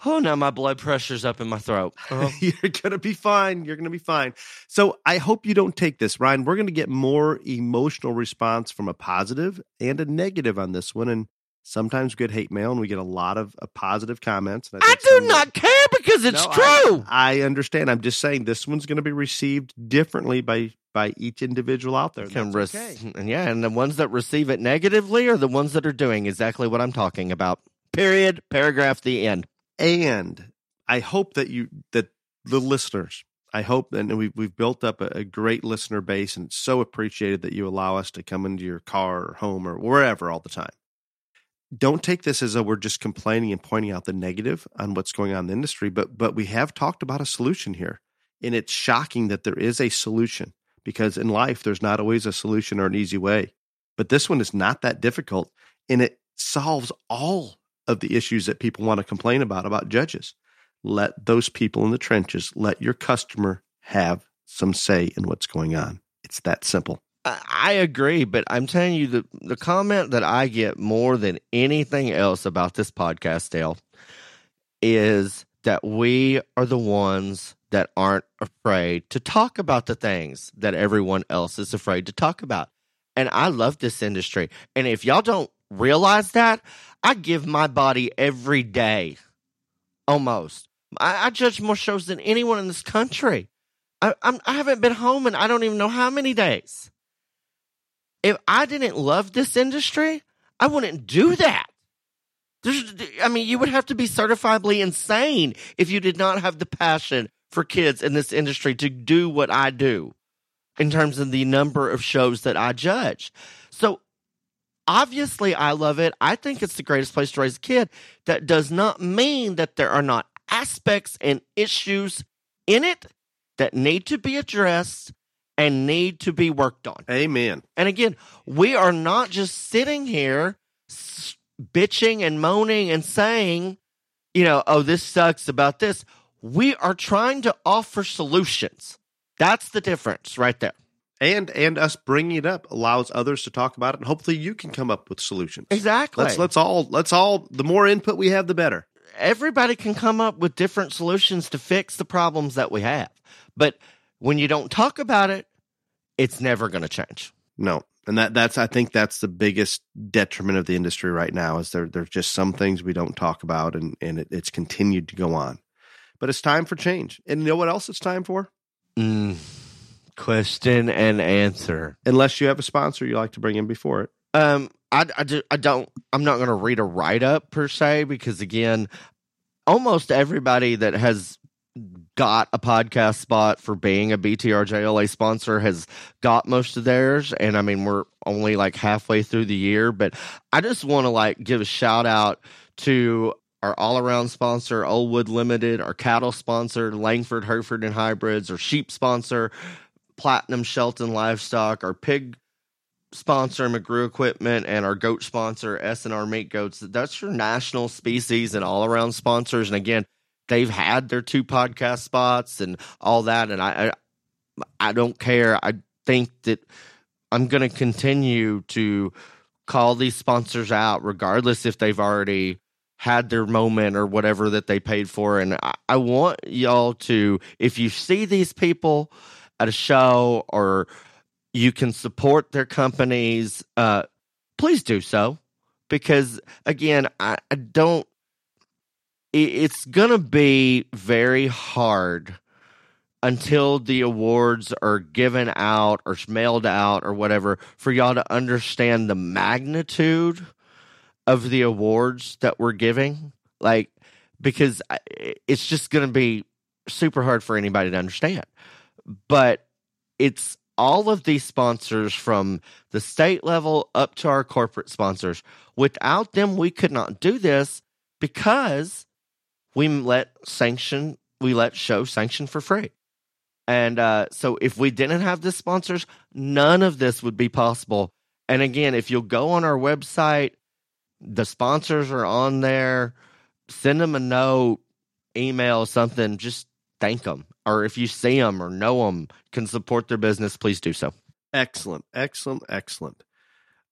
S2: Oh, now my blood pressure's up in my throat. Oh.
S3: You're going to be fine. You're going to be fine. So I hope you don't take this, Ryan. We're going to get more emotional response from a positive and a negative on this one. And sometimes we get hate mail and we get a lot of uh, positive comments. And
S2: I
S3: think
S2: do not care because it's
S3: No,
S2: true.
S3: I, I understand. I'm just saying this one's going to be received differently by by each individual out there.
S2: Can rec-
S3: okay.
S2: and yeah, and the ones that receive it negatively are the ones that are doing exactly what I'm talking about. Period. Paragraph. The end.
S3: And I hope that you that the listeners. I hope and we've we've built up a, a great listener base, and it's so appreciated that you allow us to come into your car or home or wherever all the time. Don't take this as though we're just complaining and pointing out the negative on what's going on in the industry, but but we have talked about a solution here, and it's shocking that there is a solution because in life there's not always a solution or an easy way, but this one is not that difficult, and it solves all of the issues that people want to complain about about judges. Let those people in the trenches, let your customer have some say in what's going on. It's that simple.
S2: I agree, but I'm telling you the the comment that I get more than anything else about this podcast, Dale, is that we are the ones that aren't afraid to talk about the things that everyone else is afraid to talk about. And I love this industry. And if y'all don't realize that, I give my body every day, almost. I, I judge more shows than anyone in this country. I, I'm, I haven't been home in I don't even know how many days if I didn't love this industry, I wouldn't do that. There's, I mean, you would have to be certifiably insane if you did not have the passion for kids in this industry to do what I do in terms of the number of shows that I judge. So obviously, I love it. I think it's the greatest place to raise a kid. That does not mean that there are not aspects and issues in it that need to be addressed and need to be worked on.
S3: Amen.
S2: And again, we are not just sitting here bitching and moaning and saying, you know, oh, this sucks about this. We are trying to offer solutions. That's the difference right there.
S3: And and us bringing it up allows others to talk about it, and hopefully you can come up with solutions.
S2: Exactly.
S3: Let's let's all let's all the more input we have, the better.
S2: Everybody can come up with different solutions to fix the problems that we have. But when you don't talk about it, it's never going to change.
S3: No, and that that's I think that's the biggest detriment of the industry right now is there there's just some things we don't talk about, and and it, it's continued to go on. But it's time for change. And you know what else it's time for?
S2: Mm. Question and answer.
S3: Unless you have a sponsor you like to bring in before it.
S2: Um, I, I, do, I don't, I'm not going to read a write up per se because, again, almost everybody that has got a podcast spot for being a BTRJLA sponsor has got most of theirs. And I mean, we're only like halfway through the year, but I just want to like give a shout out to our all around sponsor, Oldwood Limited, our cattle sponsor, Langford, Hereford and Hybrids, our sheep sponsor, Platinum Shelton Livestock, our pig sponsor McGrew Equipment and our goat sponsor S&R Meat Goats. That's your national species and all around sponsors. And again, they've had their two podcast spots and all that. And I, I, I don't care. I think that I'm going to continue to call these sponsors out, regardless if they've already had their moment or whatever that they paid for. And I, I want y'all to, if you see these people at a show or you can support their companies, uh, please do so. Because again, I, I don't, it's to be very hard until the awards are given out or mailed out or whatever for y'all to understand the magnitude of the awards that we're giving. Like, because it's just going to be super hard for anybody to understand. But it's all of these sponsors from the state level up to our corporate sponsors. Without them, we could not do this because we let sanction, we let show sanction for free. And uh, so if we didn't have the sponsors, none of this would be possible. And again, if you'll go on our website, the sponsors are on there. Send them a note, email, something. Just thank them. Or if you see them or know them, can support their business, please do so.
S3: Excellent, excellent, excellent.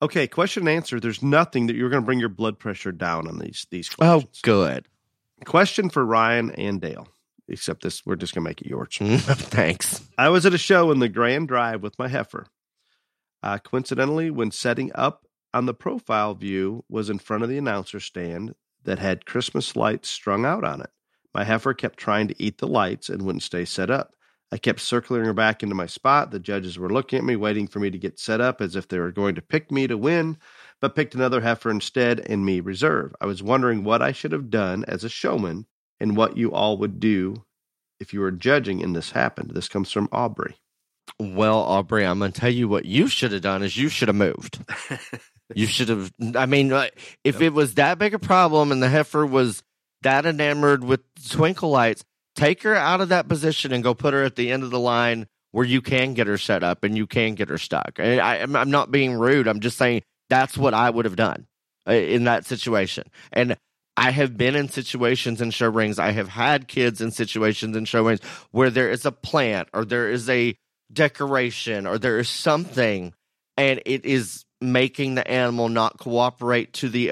S3: Okay, question and answer. There's nothing that you're going to bring your blood pressure down on these these questions.
S2: Oh, good.
S3: Question for Ryan and Dale. Except this, we're just going to make it yours.
S2: Thanks.
S3: I was at a show in the Grand Drive with my heifer. Uh, coincidentally, when setting up on the profile view, was in front of the announcer stand that had Christmas lights strung out on it. My heifer kept trying to eat the lights and wouldn't stay set up. I kept circling her back into my spot. The judges were looking at me, waiting for me to get set up as if they were going to pick me to win, but picked another heifer instead and me reserve. I was wondering what I should have done as a showman and what you all would do if you were judging and this happened. This comes from Aubrey.
S2: Well, Aubrey, I'm going to tell you what you should have done is you should have moved. You should have. I mean, uh, if
S3: Yep.
S2: it was that big a problem and the heifer was that enamored with twinkle lights, take her out of that position and go put her at the end of the line where you can get her set up and you can get her stuck. I, I'm not being rude. I'm just saying that's what I would have done uh, in that situation. And I have been in situations in show rings. I have had kids in situations in show rings where there is a plant or there is a decoration or there is something and it is making the animal not cooperate to the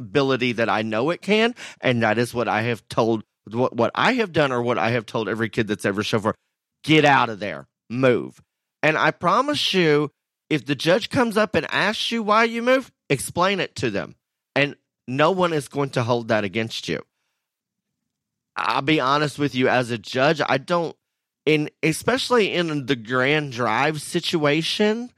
S2: ability that I know it can. And that is what I have told, what, what I have done or what I have told every kid that's ever shown for. Get out of there, move. And I promise you, if the judge comes up and asks you why you move, explain it to them. And no one is going to hold that against you. I'll be honest with you, as a judge, I don't, in especially in the grand drive situation,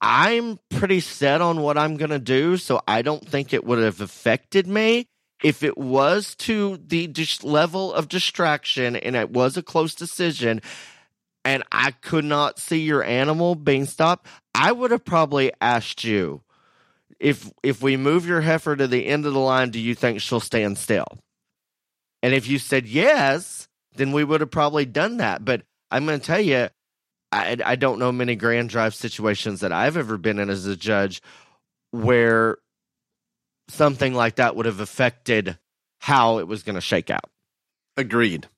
S2: I'm pretty set on what I'm going to do, so I don't think it would have affected me. If it was to the dis- level of distraction and it was a close decision, and I could not see your animal being stopped, I would have probably asked you if if we move your heifer to the end of the line, do you think she'll stand still? And if you said yes, then we would have probably done that. But I'm going to tell you, I, I don't know many grand drive situations that I've ever been in as a judge where something like that would have affected how it was going to shake out.
S3: Agreed.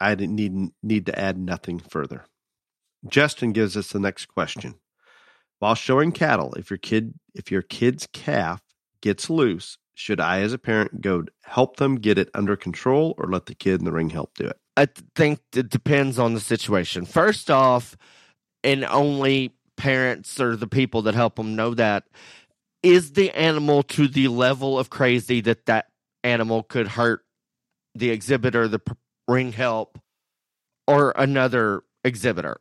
S3: I didn't need need to add nothing further. Justin gives us the next question. While showing cattle, if your kid if your kid's calf gets loose, should I as a parent go help them get it under control or let the kid in the ring help do it?
S2: I think it depends on the situation. First off, and only parents or the people that help them know that is the animal to the level of crazy that that animal could hurt the exhibitor, the ring help, or another exhibitor.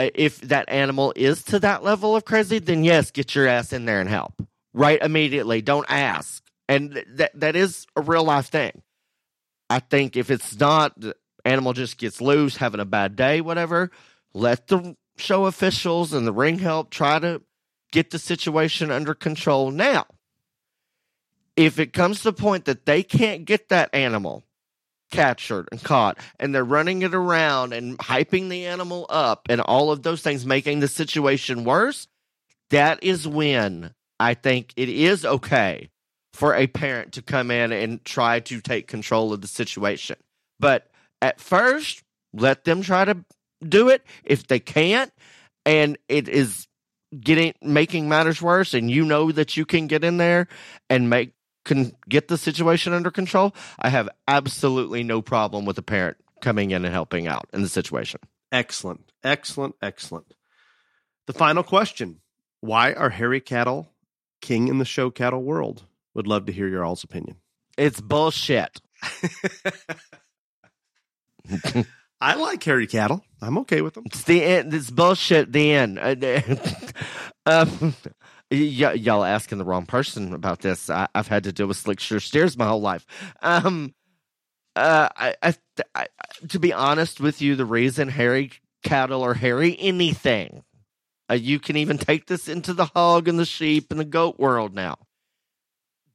S2: Uh, if that animal is to that level of crazy, then yes, get your ass in there and help right immediately. Don't ask, and th- that that is a real life thing. I think if it's not, animal just gets loose, having a bad day, whatever. Let the show officials and the ring help try to get the situation under control now. If it comes to the point that they can't get that animal captured and caught and they're running it around and hyping the animal up and all of those things making the situation worse, that is when I think it is okay for a parent to come in and try to take control of the situation. But at first, let them try to do it. If they can't, and it is getting making matters worse, and you know that you can get in there and make can get the situation under control, I have absolutely no problem with a parent coming in and helping out in the situation.
S3: Excellent. Excellent. Excellent. The final question. Why are hairy cattle king in the show cattle world? Would love to hear your all's opinion.
S2: It's bullshit.
S3: I like hairy cattle. I'm okay with them.
S2: It's the end. It's bullshit. The end. Um, y- y'all asking the wrong person about this. I- I've had to deal with slick shear steers my whole life. Um, uh, I, I, I, to be honest with you, the reason hairy cattle or hairy anything, Uh, you can even take this into the hog and the sheep and the goat world now.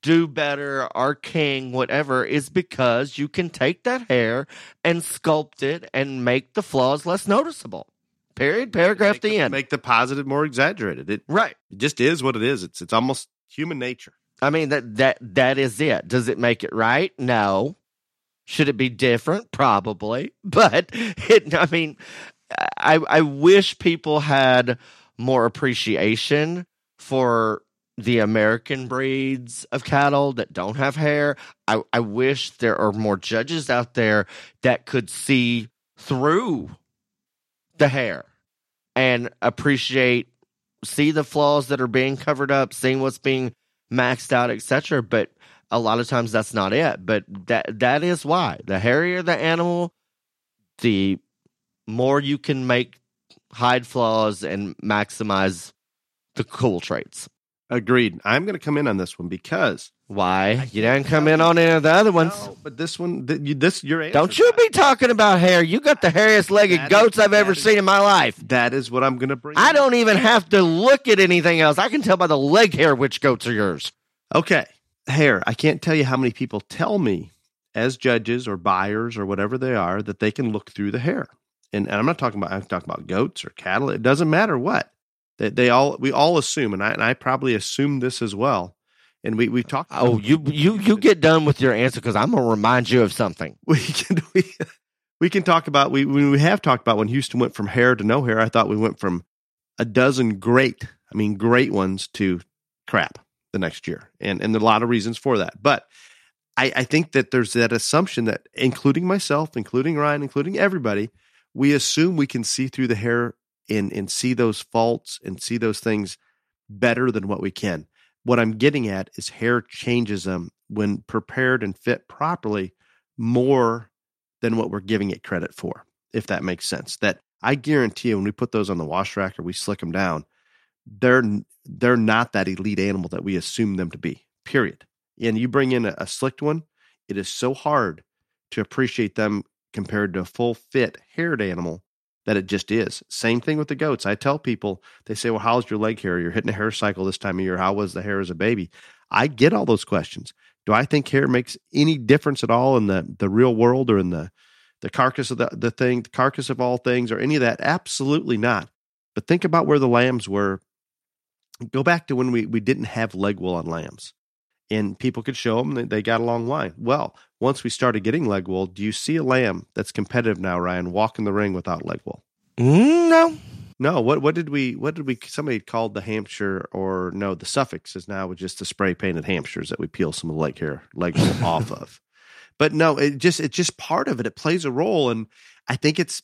S2: Do better, our king, whatever, is because you can take that hair and sculpt it and make the flaws less noticeable. Period. Paragraph
S3: make
S2: the end.
S3: Make the positive more exaggerated. It,
S2: right.
S3: it just is what it is. It's it's almost human nature.
S2: I mean that that that is it. Does it make it right? No. Should it be different? Probably. But it I mean I I wish people had more appreciation for the American breeds of cattle that don't have hair. I, I wish there are more judges out there that could see through the hair and appreciate see the flaws that are being covered up, seeing what's being maxed out, etc. But a lot of times that's not it. But that that is why the hairier the animal, the more you can make hide flaws and maximize the cool traits.
S3: Agreed. I'm going to come in on this one because
S2: Why you didn't come in on any of the other ones?
S3: No, but this one, th- you, this your answer.
S2: Don't you be talking about hair. You got the hairiest legged
S3: That is-
S2: goats I've ever
S3: is-
S2: seen in my life.
S3: That is what I'm going to bring.
S2: I don't even have to look at anything else. I can tell by the leg hair which goats are yours.
S3: Okay, hair. I can't tell you how many people tell me, as judges or buyers or whatever they are, that they can look through the hair. And, and I'm not talking about I'm talking about goats or cattle. It doesn't matter what. They, they all we all assume, and I and I probably assume this as well. And we we talked.
S2: Oh, you you you get done with your answer because I'm gonna remind you of something.
S3: we can we, we can talk about we we we have talked about when Houston went from hair to no hair. I thought we went from a dozen great, I mean great ones to crap the next year, and and there are a lot of reasons for that. But I, I think that there's that assumption that, including myself, including Ryan, including everybody, we assume we can see through the hair and and see those faults and see those things better than what we can. What I'm getting at is hair changes them when prepared and fit properly more than what we're giving it credit for, if that makes sense. That I guarantee you, when we put those on the wash rack or we slick them down, they're they're not that elite animal that we assume them to be. Period. And you bring in a, a slicked one, it is so hard to appreciate them compared to a full fit haired animal that it just is. Same thing with the goats. I tell people, they say, Well, how's your leg hair? You're hitting a hair cycle this time of year. How was the hair as a baby? I get all those questions. Do I think hair makes any difference at all in the, the real world or in the, the carcass of the, the thing, the carcass of all things, or any of that? Absolutely not. But think about where the lambs were. Go back to when we, we didn't have leg wool on lambs and people could show them that they got a long line. Well, once we started getting leg wool, do you see a lamb that's competitive now, Ryan, walk in the ring without leg wool?
S2: Mm, no,
S3: No, what what did we what did we somebody called the Hampshire or no the Suffolk is now just the spray painted Hampshires that we peel some of the leg hair leg wool off of. But no, it just it's just part of it. It plays a role and I think it's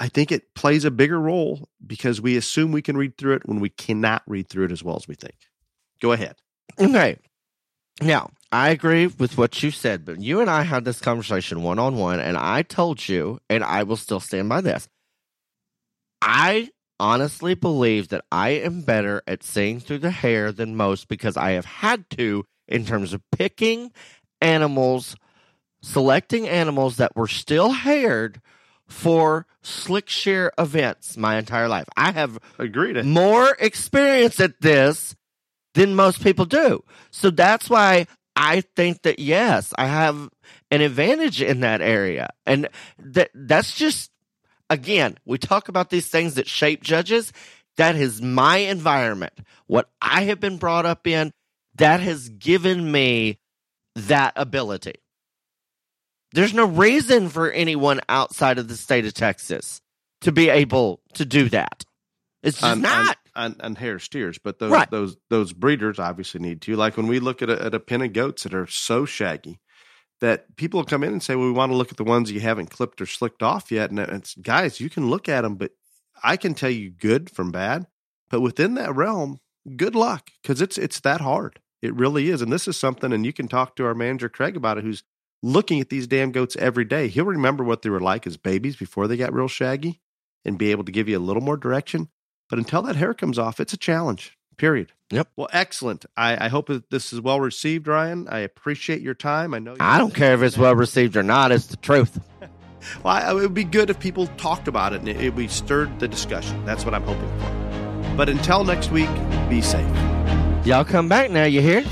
S3: I think it plays a bigger role because we assume we can read through it when we cannot read through it as well as we think. Go ahead.
S2: Okay. Now, I agree with what you said, but you and I had this conversation one on one, and I told you, and I will still stand by this. I honestly believe that I am better at seeing through the hair than most because I have had to in terms of picking animals, selecting animals that were still haired for slick shear events my entire life. I have
S3: Agreed.
S2: more experience at this than most people do. So that's why I think that yes, I have an advantage in that area. And that that's just again, we talk about these things that shape judges. That is my environment. What I have been brought up in, that has given me that ability. There's no reason for anyone outside of the state of Texas to be able to do that. It's just not.
S3: On, on hair steers, but those
S2: Right.
S3: those those breeders obviously need to. Like when we look at a, at a pen of goats that are so shaggy that people come in and say, "Well, we want to look at the ones you haven't clipped or slicked off yet." And it's guys, you can look at them, but I can tell you good from bad. But within that realm, good luck because it's it's that hard. It really is. And this is something, and you can talk to our manager Craig about it, who's looking at these damn goats every day. He'll remember what they were like as babies before they got real shaggy, and be able to give you a little more direction. But until that hair comes off, it's a challenge. Period.
S2: Yep.
S3: Well, excellent. I, I hope that this is well received, Ryan. I appreciate your time. I know.
S2: You I don't care if it's well received or not. It's the truth.
S3: Well, I, it would be good if people talked about it and it, it, we stirred the discussion. That's what I'm hoping for. But until next week, be safe.
S2: Y'all come back now, you hear?